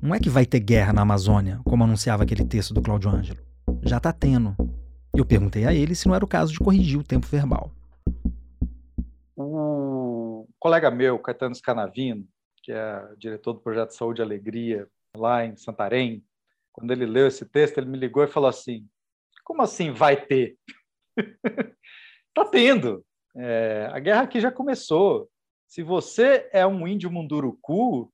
Não é que vai ter guerra na Amazônia, como anunciava aquele texto do Cláudio Ângelo. Já está tendo. Eu perguntei a ele se não era o caso de corrigir o tempo verbal. Um colega meu, Caetano Scanavino, que é diretor do projeto Saúde e Alegria lá em Santarém, quando ele leu esse texto, ele me ligou e falou assim: Como assim vai ter? Está tendo. É, a guerra aqui já começou. Se você é um índio munduruku,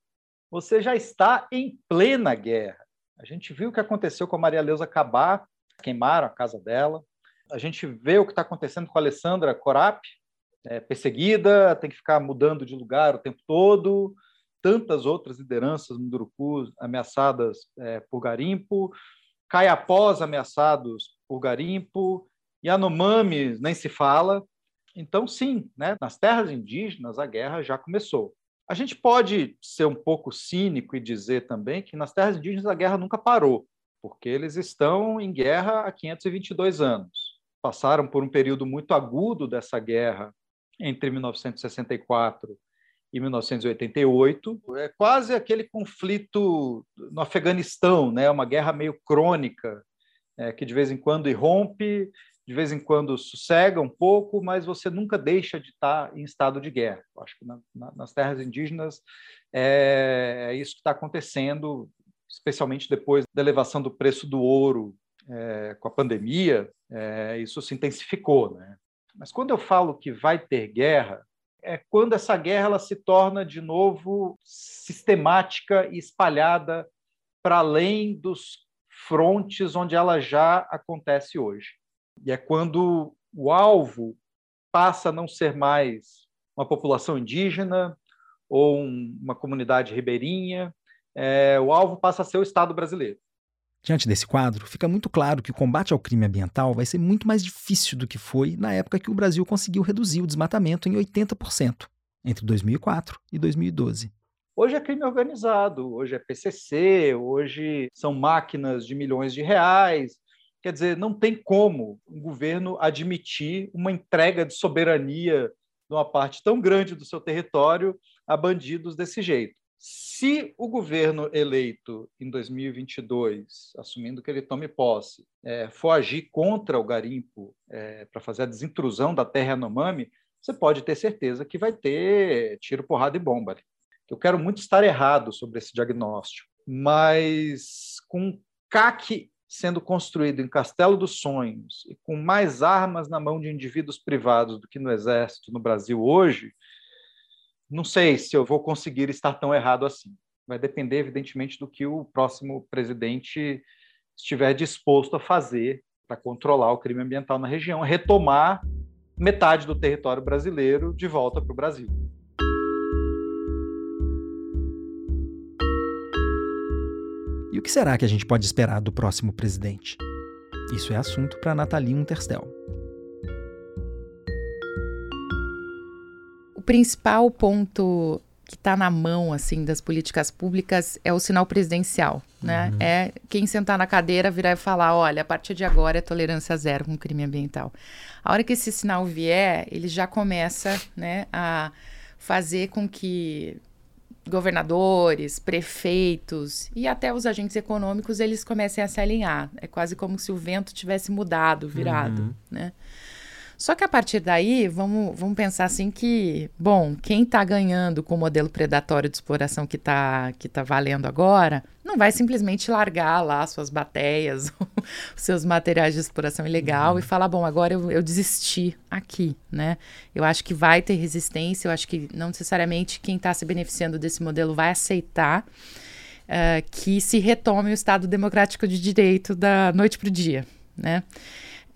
você já está em plena guerra. A gente viu o que aconteceu com a Maria Leusa Cabá queimaram a casa dela. A gente vê o que está acontecendo com a Alessandra Corap, é, perseguida, tem que ficar mudando de lugar o tempo todo. Tantas outras lideranças Munduruku ameaçadas é, por garimpo, Caiapós ameaçados por garimpo, Yanomamis nem se fala. Então, sim, né, nas terras indígenas a guerra já começou. A gente pode ser um pouco cínico e dizer também que nas terras indígenas a guerra nunca parou porque eles estão em guerra há 522 anos. Passaram por um período muito agudo dessa guerra entre 1964 e 1988. É quase aquele conflito no Afeganistão, né? uma guerra meio crônica, é, que de vez em quando irrompe, de vez em quando sossega um pouco, mas você nunca deixa de estar em estado de guerra. Acho que na, na, nas terras indígenas é, é isso que está acontecendo, especialmente depois da elevação do preço do ouro é, com a pandemia, é, isso se intensificou. Né? Mas quando eu falo que vai ter guerra, é quando essa guerra ela se torna de novo sistemática e espalhada para além dos frontes onde ela já acontece hoje. E é quando o alvo passa a não ser mais uma população indígena ou um, uma comunidade ribeirinha, é, o alvo passa a ser o Estado brasileiro. Diante desse quadro, fica muito claro que o combate ao crime ambiental vai ser muito mais difícil do que foi na época que o Brasil conseguiu reduzir o desmatamento em 80%, entre 2004 e 2012. Hoje é crime organizado, hoje é PCC, hoje são máquinas de milhões de reais, Quer dizer, não tem como um governo admitir uma entrega de soberania de uma parte tão grande do seu território a bandidos desse jeito. Se o governo eleito em 2022, assumindo que ele tome posse, é, for agir contra o garimpo é, para fazer a desintrusão da terra Yanomami, você pode ter certeza que vai ter tiro, porrada e bomba. Eu quero muito estar errado sobre esse diagnóstico, mas com CAC sendo construído em Castelo dos Sonhos e com mais armas na mão de indivíduos privados do que no Exército no Brasil hoje, não sei se eu vou conseguir estar tão errado assim. Vai depender, evidentemente, do que o próximo presidente estiver disposto a fazer para controlar o crime ambiental na região, retomar metade do território brasileiro de volta para o Brasil. E o que será que a gente pode esperar do próximo presidente? Isso é assunto para Nathalie Unterstel. Principal ponto que está na mão assim das políticas públicas é o sinal presidencial, né? Uhum. É quem sentar na cadeira virar e falar, olha, a partir de agora é tolerância zero com crime ambiental. A hora que esse sinal vier, ele já começa, né, a fazer com que governadores, prefeitos e até os agentes econômicos eles comecem a se alinhar. É quase como se o vento tivesse mudado, virado, uhum. né? Só que a partir daí, vamos, vamos pensar assim que, bom, quem está ganhando com o modelo predatório de exploração que está que tá valendo agora, não vai simplesmente largar lá suas bateias, os seus materiais de exploração ilegal uhum. e falar, bom, agora eu, eu desisti aqui, né? Eu acho que vai ter resistência, eu acho que não necessariamente quem está se beneficiando desse modelo vai aceitar uh, que se retome o Estado Democrático de Direito da noite para o dia, né?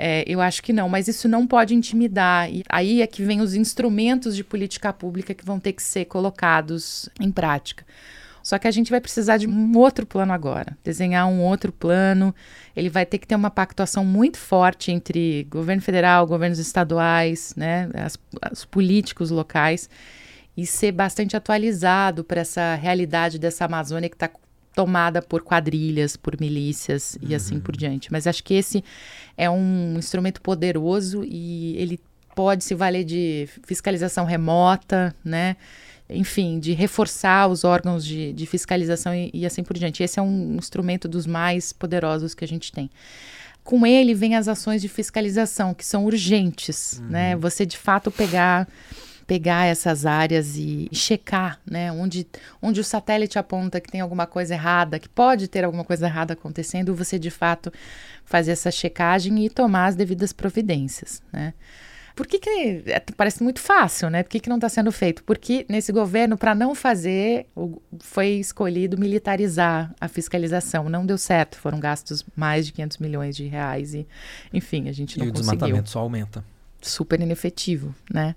É, eu acho que não, mas isso não pode intimidar. E aí é que vem os instrumentos de política pública que vão ter que ser colocados em prática. Só que a gente vai precisar de um outro plano agora, desenhar um outro plano. Ele vai ter que ter uma pactuação muito forte entre governo federal, governos estaduais, né, as, os políticos locais e ser bastante atualizado para essa realidade dessa Amazônia que está tomada por quadrilhas, por milícias uhum. e assim por diante. Mas acho que esse é um instrumento poderoso e ele pode se valer de fiscalização remota, né? Enfim, de reforçar os órgãos de, de fiscalização e, e assim por diante. Esse é um instrumento dos mais poderosos que a gente tem com ele vem as ações de fiscalização que são urgentes, né? uhum. né? Você de fato pegar pegar essas áreas e, checar, né, onde, onde o satélite aponta que tem alguma coisa errada, que pode ter alguma coisa errada acontecendo, você de fato fazer essa checagem e tomar as devidas providências, né? Por que, que é, parece muito fácil, né? Por que, que não está sendo feito? Porque nesse governo, para não fazer, foi escolhido militarizar a fiscalização. Não deu certo, foram gastos mais de 500 milhões de reais e, enfim, a gente não e conseguiu. E o desmatamento só aumenta. Super inefetivo, né?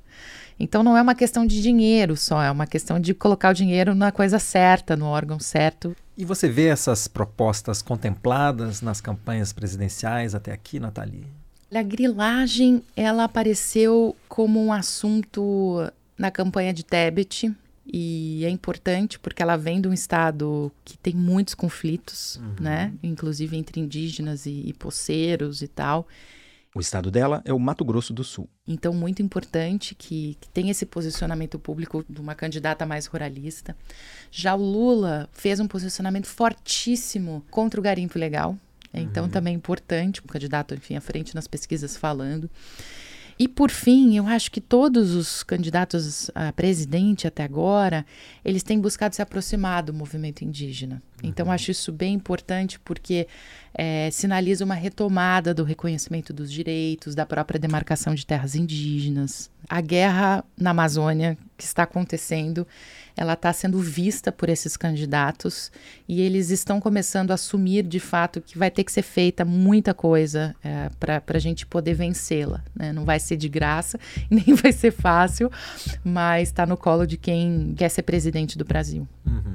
Então não é uma questão de dinheiro só, é uma questão de colocar o dinheiro na coisa certa, no órgão certo. E você vê essas propostas contempladas nas campanhas presidenciais até aqui, Nathalie? A grilagem, ela apareceu como um assunto na campanha de Tebet e é importante porque ela vem de um estado que tem muitos conflitos, uhum. né? Inclusive entre indígenas e, e poceiros e tal. O estado dela é o Mato Grosso do Sul. Então, muito importante que, que tenha esse posicionamento público de uma candidata mais ruralista. Já o Lula fez um posicionamento fortíssimo contra o garimpo ilegal. Então, uhum. também é importante, um candidato, enfim, à frente nas pesquisas falando. E por fim, eu acho que todos os candidatos a presidente até agora, eles têm buscado se aproximar do movimento indígena. Então, uhum. acho isso bem importante porque é, sinaliza uma retomada do reconhecimento dos direitos, da própria demarcação de terras indígenas. A guerra na Amazônia que está acontecendo, ela está sendo vista por esses candidatos e eles estão começando a assumir de fato que vai ter que ser feita muita coisa é, para a gente poder vencê-la. Né? Não vai ser de graça, nem vai ser fácil, mas está no colo de quem quer ser presidente do Brasil. Uhum.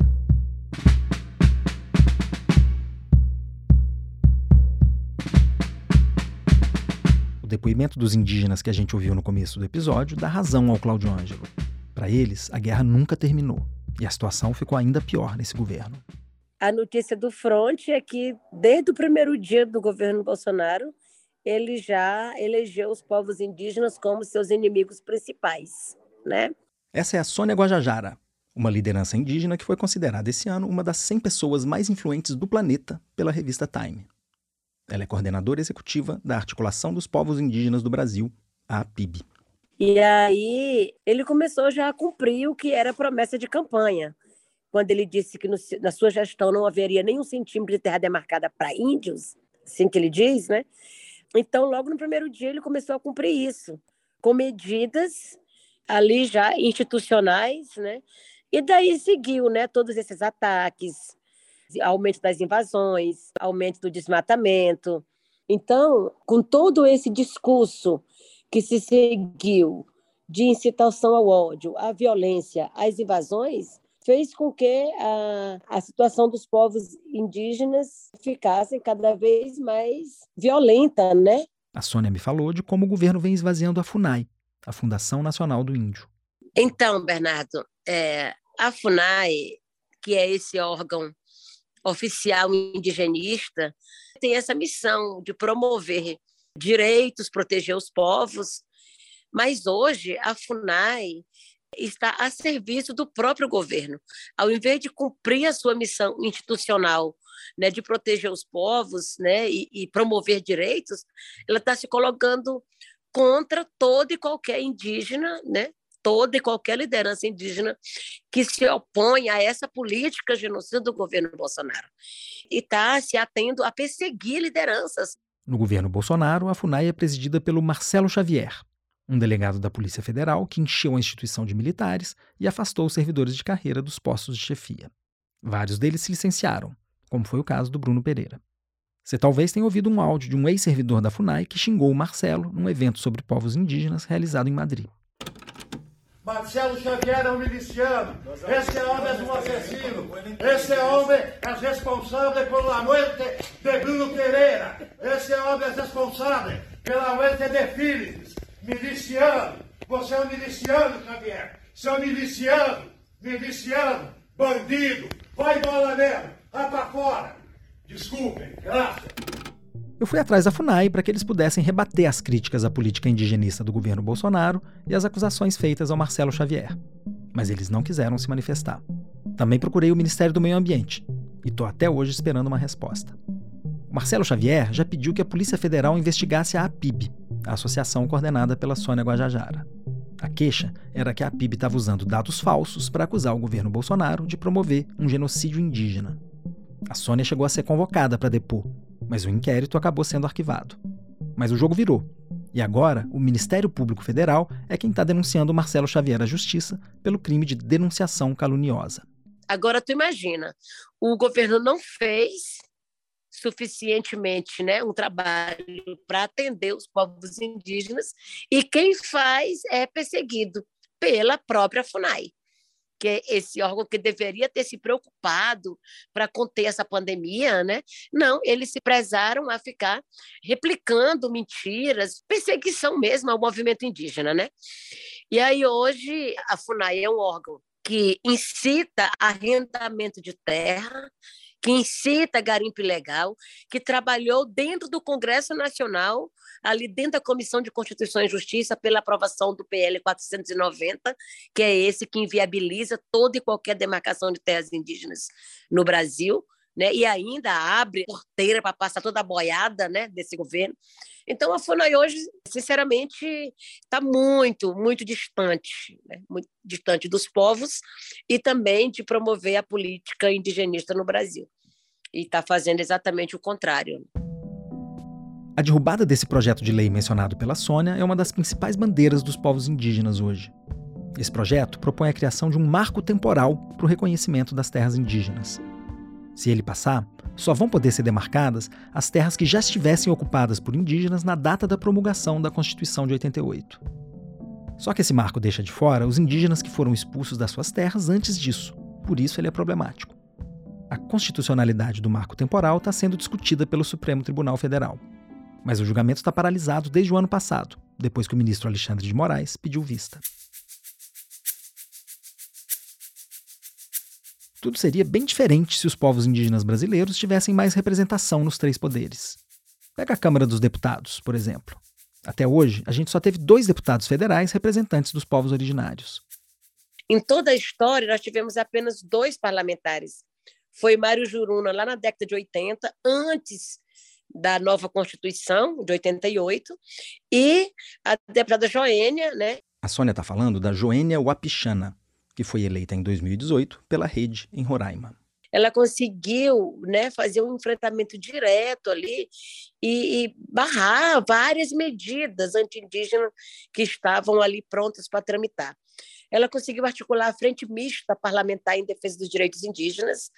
O depoimento dos indígenas que a gente ouviu no começo do episódio dá razão ao Cláudio Ângelo. Para eles, a guerra nunca terminou e a situação ficou ainda pior nesse governo. A notícia do Front é que, desde o primeiro dia do governo Bolsonaro, ele já elegeu os povos indígenas como seus inimigos principais, né? Essa é a Sônia Guajajara, uma liderança indígena que foi considerada esse ano uma das 100 pessoas mais influentes do planeta pela revista Time. Ela é coordenadora executiva da Articulação dos Povos Indígenas do Brasil, a APIB. E aí ele começou já a cumprir o que era promessa de campanha, quando ele disse que no, na sua gestão não haveria nenhum centímetro de terra demarcada para índios, assim que ele diz, né? Então, logo no primeiro dia, ele começou a cumprir isso, com medidas ali já institucionais, né? E daí seguiu, né, todos esses ataques, aumento das invasões, aumento do desmatamento. Então, com todo esse discurso que se seguiu de incitação ao ódio, à violência, às invasões, fez com que a, a situação dos povos indígenas ficasse cada vez mais violenta, né? A Sônia me falou de como o governo vem esvaziando a FUNAI, a Fundação Nacional do Índio. Então, Bernardo, é, a FUNAI, que é esse órgão oficial indigenista, tem essa missão de promover direitos, proteger os povos, mas hoje a FUNAI está a serviço do próprio governo. Ao invés de cumprir a sua missão institucional né, de proteger os povos né, e, e promover direitos, ela está se colocando contra todo e qualquer indígena, né, toda e qualquer liderança indígena que se opõe a essa política genocida do governo Bolsonaro. E está se atendo a perseguir lideranças. No governo Bolsonaro, a FUNAI é presidida pelo Marcelo Xavier, um delegado da Polícia Federal que encheu a instituição de militares e afastou os servidores de carreira dos postos de chefia. Vários deles se licenciaram, como foi o caso do Bruno Pereira. Você talvez tenha ouvido um áudio de um ex-servidor da FUNAI que xingou o Marcelo num evento sobre povos indígenas realizado em Madrid. Marcelo Xavier é um miliciano. Esse homem é um assassino. Esse homem é responsável pela morte de Bruno Pereira. Esse homem é responsável pela morte de Philips. Miliciano. Você é um miliciano, Xavier. Você é um miliciano. Miliciano. Bandido. Vai bola mesmo. Vai pra fora. Desculpem. Graças. Eu fui atrás da FUNAI para que eles pudessem rebater as críticas à política indigenista do governo Bolsonaro e as acusações feitas ao Marcelo Xavier. Mas eles não quiseram se manifestar. Também procurei o Ministério do Meio Ambiente e estou até hoje esperando uma resposta. O Marcelo Xavier já pediu que a Polícia Federal investigasse a APIB, a associação coordenada pela Sônia Guajajara. A queixa era que a APIB estava usando dados falsos para acusar o governo Bolsonaro de promover um genocídio indígena. A Sônia chegou a ser convocada para depor, mas o inquérito acabou sendo arquivado. Mas o jogo virou. E agora, o Ministério Público Federal é quem está denunciando Marcelo Xavier à Justiça pelo crime de denunciação caluniosa. Agora, tu imagina, o governo não fez suficientemente né, um trabalho para atender os povos indígenas e quem faz é perseguido pela própria FUNAI que é esse órgão que deveria ter se preocupado para conter essa pandemia, né? Não, eles se prezaram a ficar replicando mentiras, perseguição mesmo ao movimento indígena, né? E aí hoje a FUNAI é um órgão que incita arrendamento de terra, que incita garimpo ilegal, que trabalhou dentro do Congresso Nacional, ali dentro da Comissão de Constituição e Justiça, pela aprovação do PL 490, que é esse que inviabiliza toda e qualquer demarcação de terras indígenas no Brasil né? e ainda abre porteira para passar toda a boiada né, desse governo. Então, a FUNAI hoje, sinceramente, está muito, muito distante, né? muito distante dos povos e também de promover a política indigenista no Brasil. E está fazendo exatamente o contrário. A derrubada desse projeto de lei mencionado pela Sônia é uma das principais bandeiras dos povos indígenas hoje. Esse projeto propõe a criação de um marco temporal para o reconhecimento das terras indígenas. Se ele passar, só vão poder ser demarcadas as terras que já estivessem ocupadas por indígenas na data da promulgação da Constituição de 88. Só que esse marco deixa de fora os indígenas que foram expulsos das suas terras antes disso, por isso ele é problemático. A constitucionalidade do marco temporal está sendo discutida pelo Supremo Tribunal Federal. Mas o julgamento está paralisado desde o ano passado, depois que o ministro Alexandre de Moraes pediu vista. Tudo seria bem diferente se os povos indígenas brasileiros tivessem mais representação nos três poderes. Pega a Câmara dos Deputados, por exemplo. Até hoje, a gente só teve dois deputados federais representantes dos povos originários. Em toda a história, nós tivemos apenas dois parlamentares. Foi Mário Juruna, lá na década de 80, antes da nova Constituição, de 88, e a deputada Joênia, né? A Sônia está falando da Joênia Wapichana, que foi eleita em 2018 pela Rede em Roraima. Ela conseguiu né, fazer um enfrentamento direto ali e, e barrar várias medidas anti-indígenas que estavam ali prontas para tramitar. Ela conseguiu articular a frente mista parlamentar em defesa dos direitos indígenas,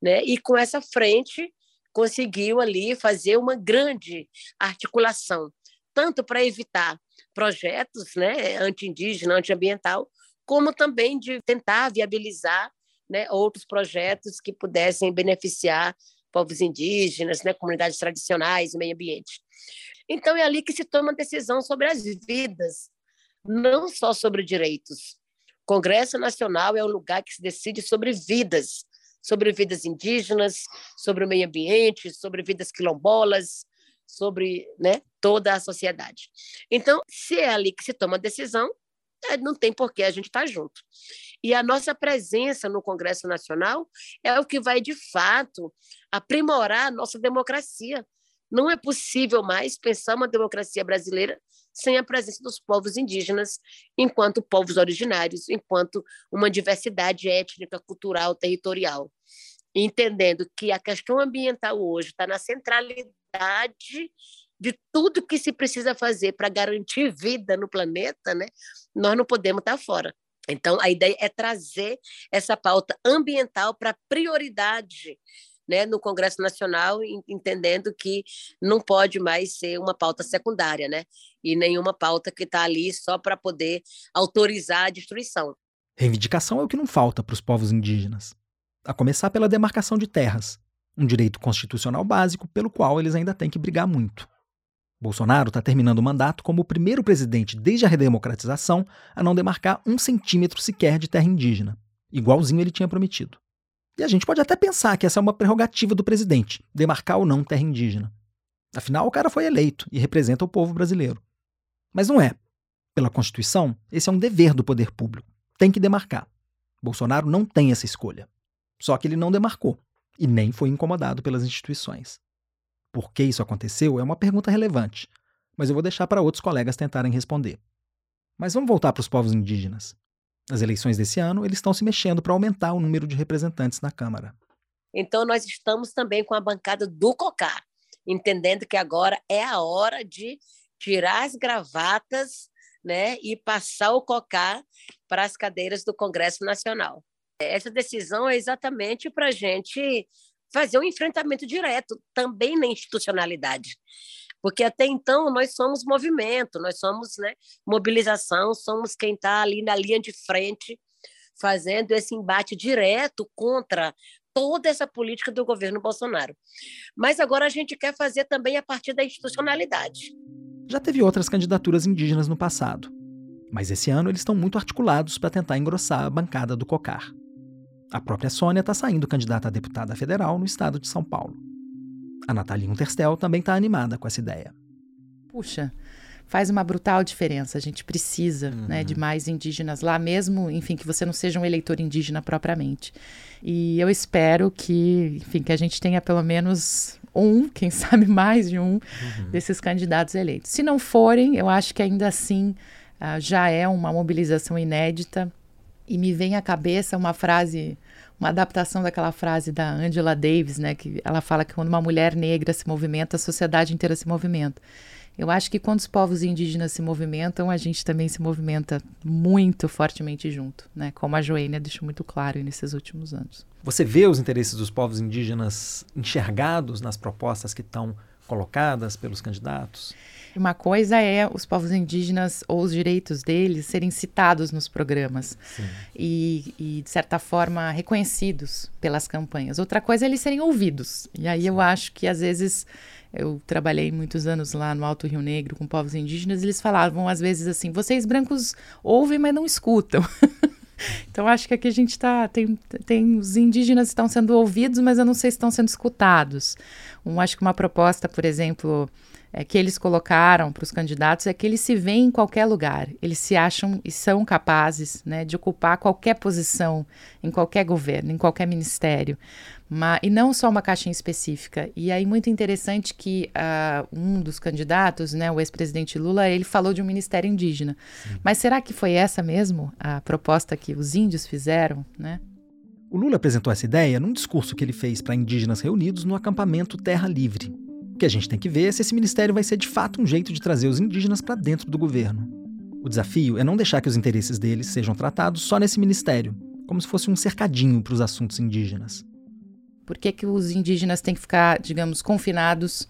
né, e com essa frente conseguiu ali fazer uma grande articulação, tanto para evitar projetos né, anti-indígena, anti-ambiental, como também de tentar viabilizar né, outros projetos que pudessem beneficiar povos indígenas, né, comunidades tradicionais, meio ambiente. Então é ali que se toma a decisão sobre as vidas, não só sobre direitos. O Congresso Nacional é o lugar que se decide sobre vidas, sobre vidas indígenas, sobre o meio ambiente, sobre vidas quilombolas, sobre né, toda a sociedade. Então, se é ali que se toma a decisão, não tem por que a gente estar tá junto. E a nossa presença no Congresso Nacional é o que vai, de fato, aprimorar a nossa democracia. Não é possível mais pensar uma democracia brasileira sem a presença dos povos indígenas, enquanto povos originários, enquanto uma diversidade étnica, cultural, territorial. Entendendo que a questão ambiental hoje está na centralidade de tudo que se precisa fazer para garantir vida no planeta, né, nós não podemos estar tá fora. Então, a ideia é trazer essa pauta ambiental para prioridade né, no Congresso Nacional, entendendo que não pode mais ser uma pauta secundária, né, e nenhuma pauta que está ali só para poder autorizar a destruição. Reivindicação é o que não falta para os povos indígenas, a começar pela demarcação de terras, um direito constitucional básico pelo qual eles ainda têm que brigar muito. Bolsonaro está terminando o mandato como o primeiro presidente desde a redemocratização a não demarcar um centímetro sequer de terra indígena, igualzinho ele tinha prometido. E a gente pode até pensar que essa é uma prerrogativa do presidente, demarcar ou não terra indígena. Afinal, o cara foi eleito e representa o povo brasileiro. Mas não é. Pela Constituição, esse é um dever do poder público. Tem que demarcar. Bolsonaro não tem essa escolha. Só que ele não demarcou e nem foi incomodado pelas instituições. Por que isso aconteceu é uma pergunta relevante, mas eu vou deixar para outros colegas tentarem responder. Mas vamos voltar para os povos indígenas. Nas eleições desse ano, eles estão se mexendo para aumentar o número de representantes na Câmara. Então, nós estamos também com a bancada do COCAR, entendendo que agora é a hora de tirar as gravatas né, e passar o COCAR para as cadeiras do Congresso Nacional. Essa decisão é exatamente para a gente fazer um enfrentamento direto também na institucionalidade. Porque até então nós somos movimento, nós somos né, mobilização, somos quem está ali na linha de frente fazendo esse embate direto contra toda essa política do governo Bolsonaro. Mas agora a gente quer fazer também a partir da institucionalidade. Já teve outras candidaturas indígenas no passado. Mas esse ano eles estão muito articulados para tentar engrossar a bancada do COCAR. A própria Sônia está saindo candidata a deputada federal no estado de São Paulo. A Natalia Unterstel também está animada com essa ideia. Puxa, faz uma brutal diferença. A gente precisa uhum. né, de mais indígenas lá, mesmo, enfim, que você não seja um eleitor indígena propriamente. E eu espero que, enfim, que a gente tenha pelo menos um, quem sabe mais de um, uhum. desses candidatos eleitos. Se não forem, eu acho que ainda assim uh, já é uma mobilização inédita. E me vem à cabeça uma frase, uma adaptação daquela frase da Angela Davis, né, que ela fala que quando uma mulher negra se movimenta, a sociedade inteira se movimenta. Eu acho que quando os povos indígenas se movimentam, a gente também se movimenta muito fortemente junto, né? Como a Joênia deixou muito claro nesses últimos anos. Você vê os interesses dos povos indígenas enxergados nas propostas que estão colocadas pelos candidatos? Uma coisa é os povos indígenas ou os direitos deles serem citados nos programas e, e, de certa forma, reconhecidos pelas campanhas. Outra coisa é eles serem ouvidos. E aí Sim. eu acho que, às vezes, eu trabalhei muitos anos lá no Alto Rio Negro com povos indígenas, eles falavam às vezes assim: vocês brancos ouvem, mas não escutam. então acho que aqui a gente está tem, tem os indígenas estão sendo ouvidos, mas eu não sei se estão sendo escutados. Um, acho que uma proposta, por exemplo, é, que eles colocaram para os candidatos é que eles se veem em qualquer lugar, eles se acham e são capazes né, de ocupar qualquer posição em qualquer governo, em qualquer ministério, mas, e não só uma caixinha específica. E aí muito interessante que uh, um dos candidatos, né, o ex-presidente Lula, ele falou de um ministério indígena. Sim. Mas será que foi essa mesmo a proposta que os índios fizeram, né? O Lula apresentou essa ideia num discurso que ele fez para indígenas reunidos no acampamento Terra Livre, o que a gente tem que ver é se esse ministério vai ser de fato um jeito de trazer os indígenas para dentro do governo. O desafio é não deixar que os interesses deles sejam tratados só nesse ministério, como se fosse um cercadinho para os assuntos indígenas. Por que, que os indígenas têm que ficar, digamos, confinados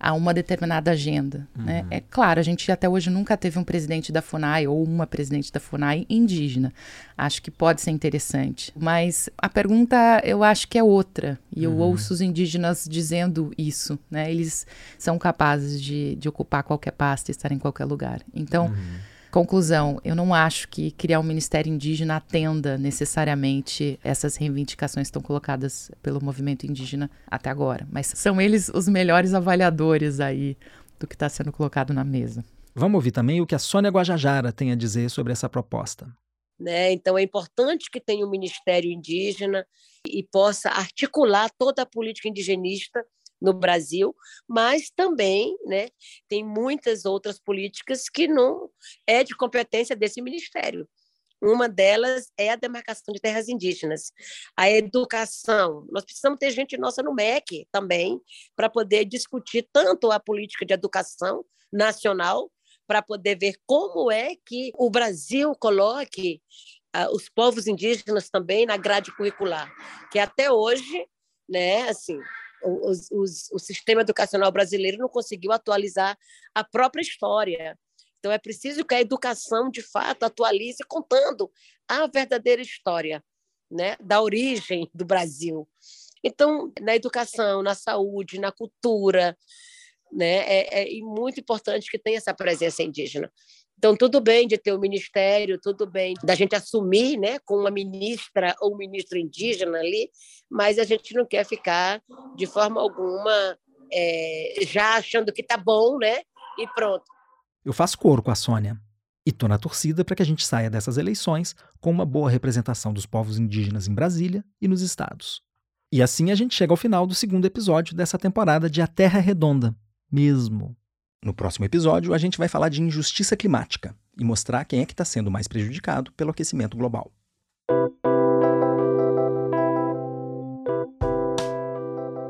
a uma determinada agenda. Uhum. Né? É claro, a gente até hoje nunca teve um presidente da FUNAI ou uma presidente da FUNAI indígena. Acho que pode ser interessante. Mas a pergunta eu acho que é outra. E eu uhum. ouço os indígenas dizendo isso. Né? Eles são capazes de, de ocupar qualquer pasta e estar em qualquer lugar. Então. Uhum Conclusão, eu não acho que criar um ministério indígena atenda necessariamente essas reivindicações que estão colocadas pelo movimento indígena até agora, mas são eles os melhores avaliadores aí do que está sendo colocado na mesa. Vamos ouvir também o que a Sônia Guajajara tem a dizer sobre essa proposta. Né? Então, é importante que tenha um ministério indígena e possa articular toda a política indigenista no Brasil, mas também né, tem muitas outras políticas que não é de competência desse ministério. Uma delas é a demarcação de terras indígenas. A educação. Nós precisamos ter gente nossa no MEC também, para poder discutir tanto a política de educação nacional, para poder ver como é que o Brasil coloque uh, os povos indígenas também na grade curricular, que até hoje, né, assim, os, os, o sistema educacional brasileiro não conseguiu atualizar a própria história. Então, é preciso que a educação, de fato, atualize contando a verdadeira história né, da origem do Brasil. Então, na educação, na saúde, na cultura, né, é, é muito importante que tenha essa presença indígena. Então, tudo bem de ter o um ministério, tudo bem da gente assumir né, com uma ministra ou um ministro indígena ali, mas a gente não quer ficar, de forma alguma, é, já achando que está bom, né? E pronto. Eu faço coro com a Sônia. E estou na torcida para que a gente saia dessas eleições com uma boa representação dos povos indígenas em Brasília e nos estados. E assim a gente chega ao final do segundo episódio dessa temporada de A Terra Redonda. Mesmo. No próximo episódio, a gente vai falar de injustiça climática e mostrar quem é que está sendo mais prejudicado pelo aquecimento global.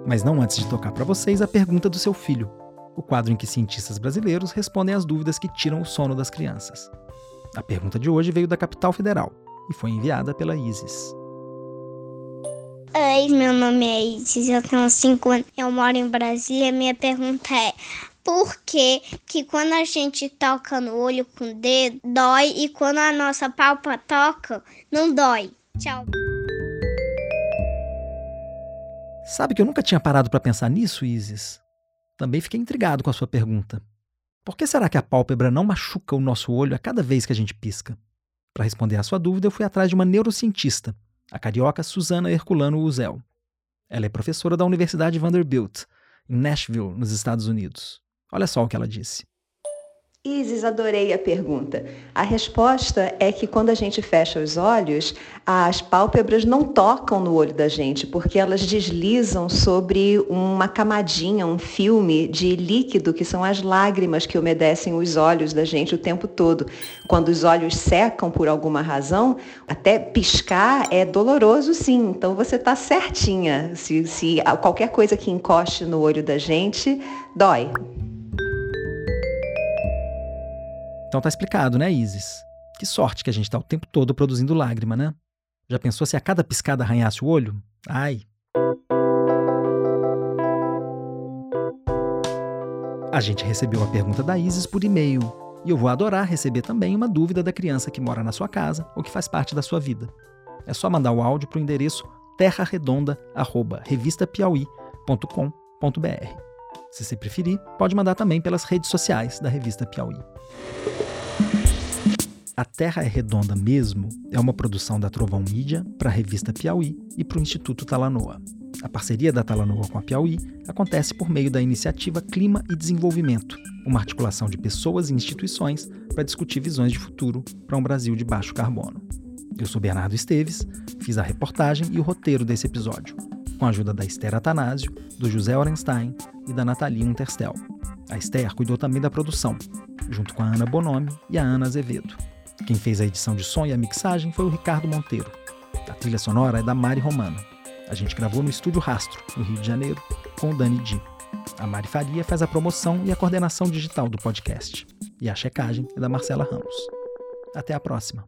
Mas não antes de tocar para vocês a pergunta do seu filho, o quadro em que cientistas brasileiros respondem às dúvidas que tiram o sono das crianças. A pergunta de hoje veio da capital federal e foi enviada pela Isis. Oi, meu nome é Isis, eu tenho 5 anos, eu moro em Brasília. Minha pergunta é: por que, quando a gente toca no olho com o dedo, dói e quando a nossa palpa toca, não dói? Tchau. Sabe que eu nunca tinha parado para pensar nisso, Isis? Também fiquei intrigado com a sua pergunta. Por que será que a pálpebra não machuca o nosso olho a cada vez que a gente pisca? Para responder à sua dúvida, eu fui atrás de uma neurocientista, a carioca Susana Herculano Uzel. Ela é professora da Universidade Vanderbilt, em Nashville, nos Estados Unidos. Olha só o que ela disse. Isis, adorei a pergunta. A resposta é que quando a gente fecha os olhos, as pálpebras não tocam no olho da gente, porque elas deslizam sobre uma camadinha, um filme de líquido, que são as lágrimas que umedecem os olhos da gente o tempo todo. Quando os olhos secam por alguma razão, até piscar é doloroso sim, então você está certinha. Se, se qualquer coisa que encoste no olho da gente, dói. Então tá explicado, né, Isis? Que sorte que a gente tá o tempo todo produzindo lágrima, né? Já pensou se a cada piscada arranhasse o olho? Ai. A gente recebeu a pergunta da Isis por e-mail. E eu vou adorar receber também uma dúvida da criança que mora na sua casa ou que faz parte da sua vida. É só mandar o áudio para o endereço terraredonda.revistapiauí.com.br. Se você preferir, pode mandar também pelas redes sociais da revista Piauí. A Terra é Redonda Mesmo é uma produção da Trovão Mídia para a revista Piauí e para o Instituto Talanoa. A parceria da Talanoa com a Piauí acontece por meio da iniciativa Clima e Desenvolvimento, uma articulação de pessoas e instituições para discutir visões de futuro para um Brasil de baixo carbono. Eu sou Bernardo Esteves, fiz a reportagem e o roteiro desse episódio, com a ajuda da Esther Atanásio, do José Orenstein e da Natalia Unterstel. A Esther cuidou também da produção, junto com a Ana Bonomi e a Ana Azevedo. Quem fez a edição de som e a mixagem foi o Ricardo Monteiro. A trilha sonora é da Mari Romano. A gente gravou no Estúdio Rastro, no Rio de Janeiro, com o Dani Di. A Mari Faria faz a promoção e a coordenação digital do podcast. E a checagem é da Marcela Ramos. Até a próxima.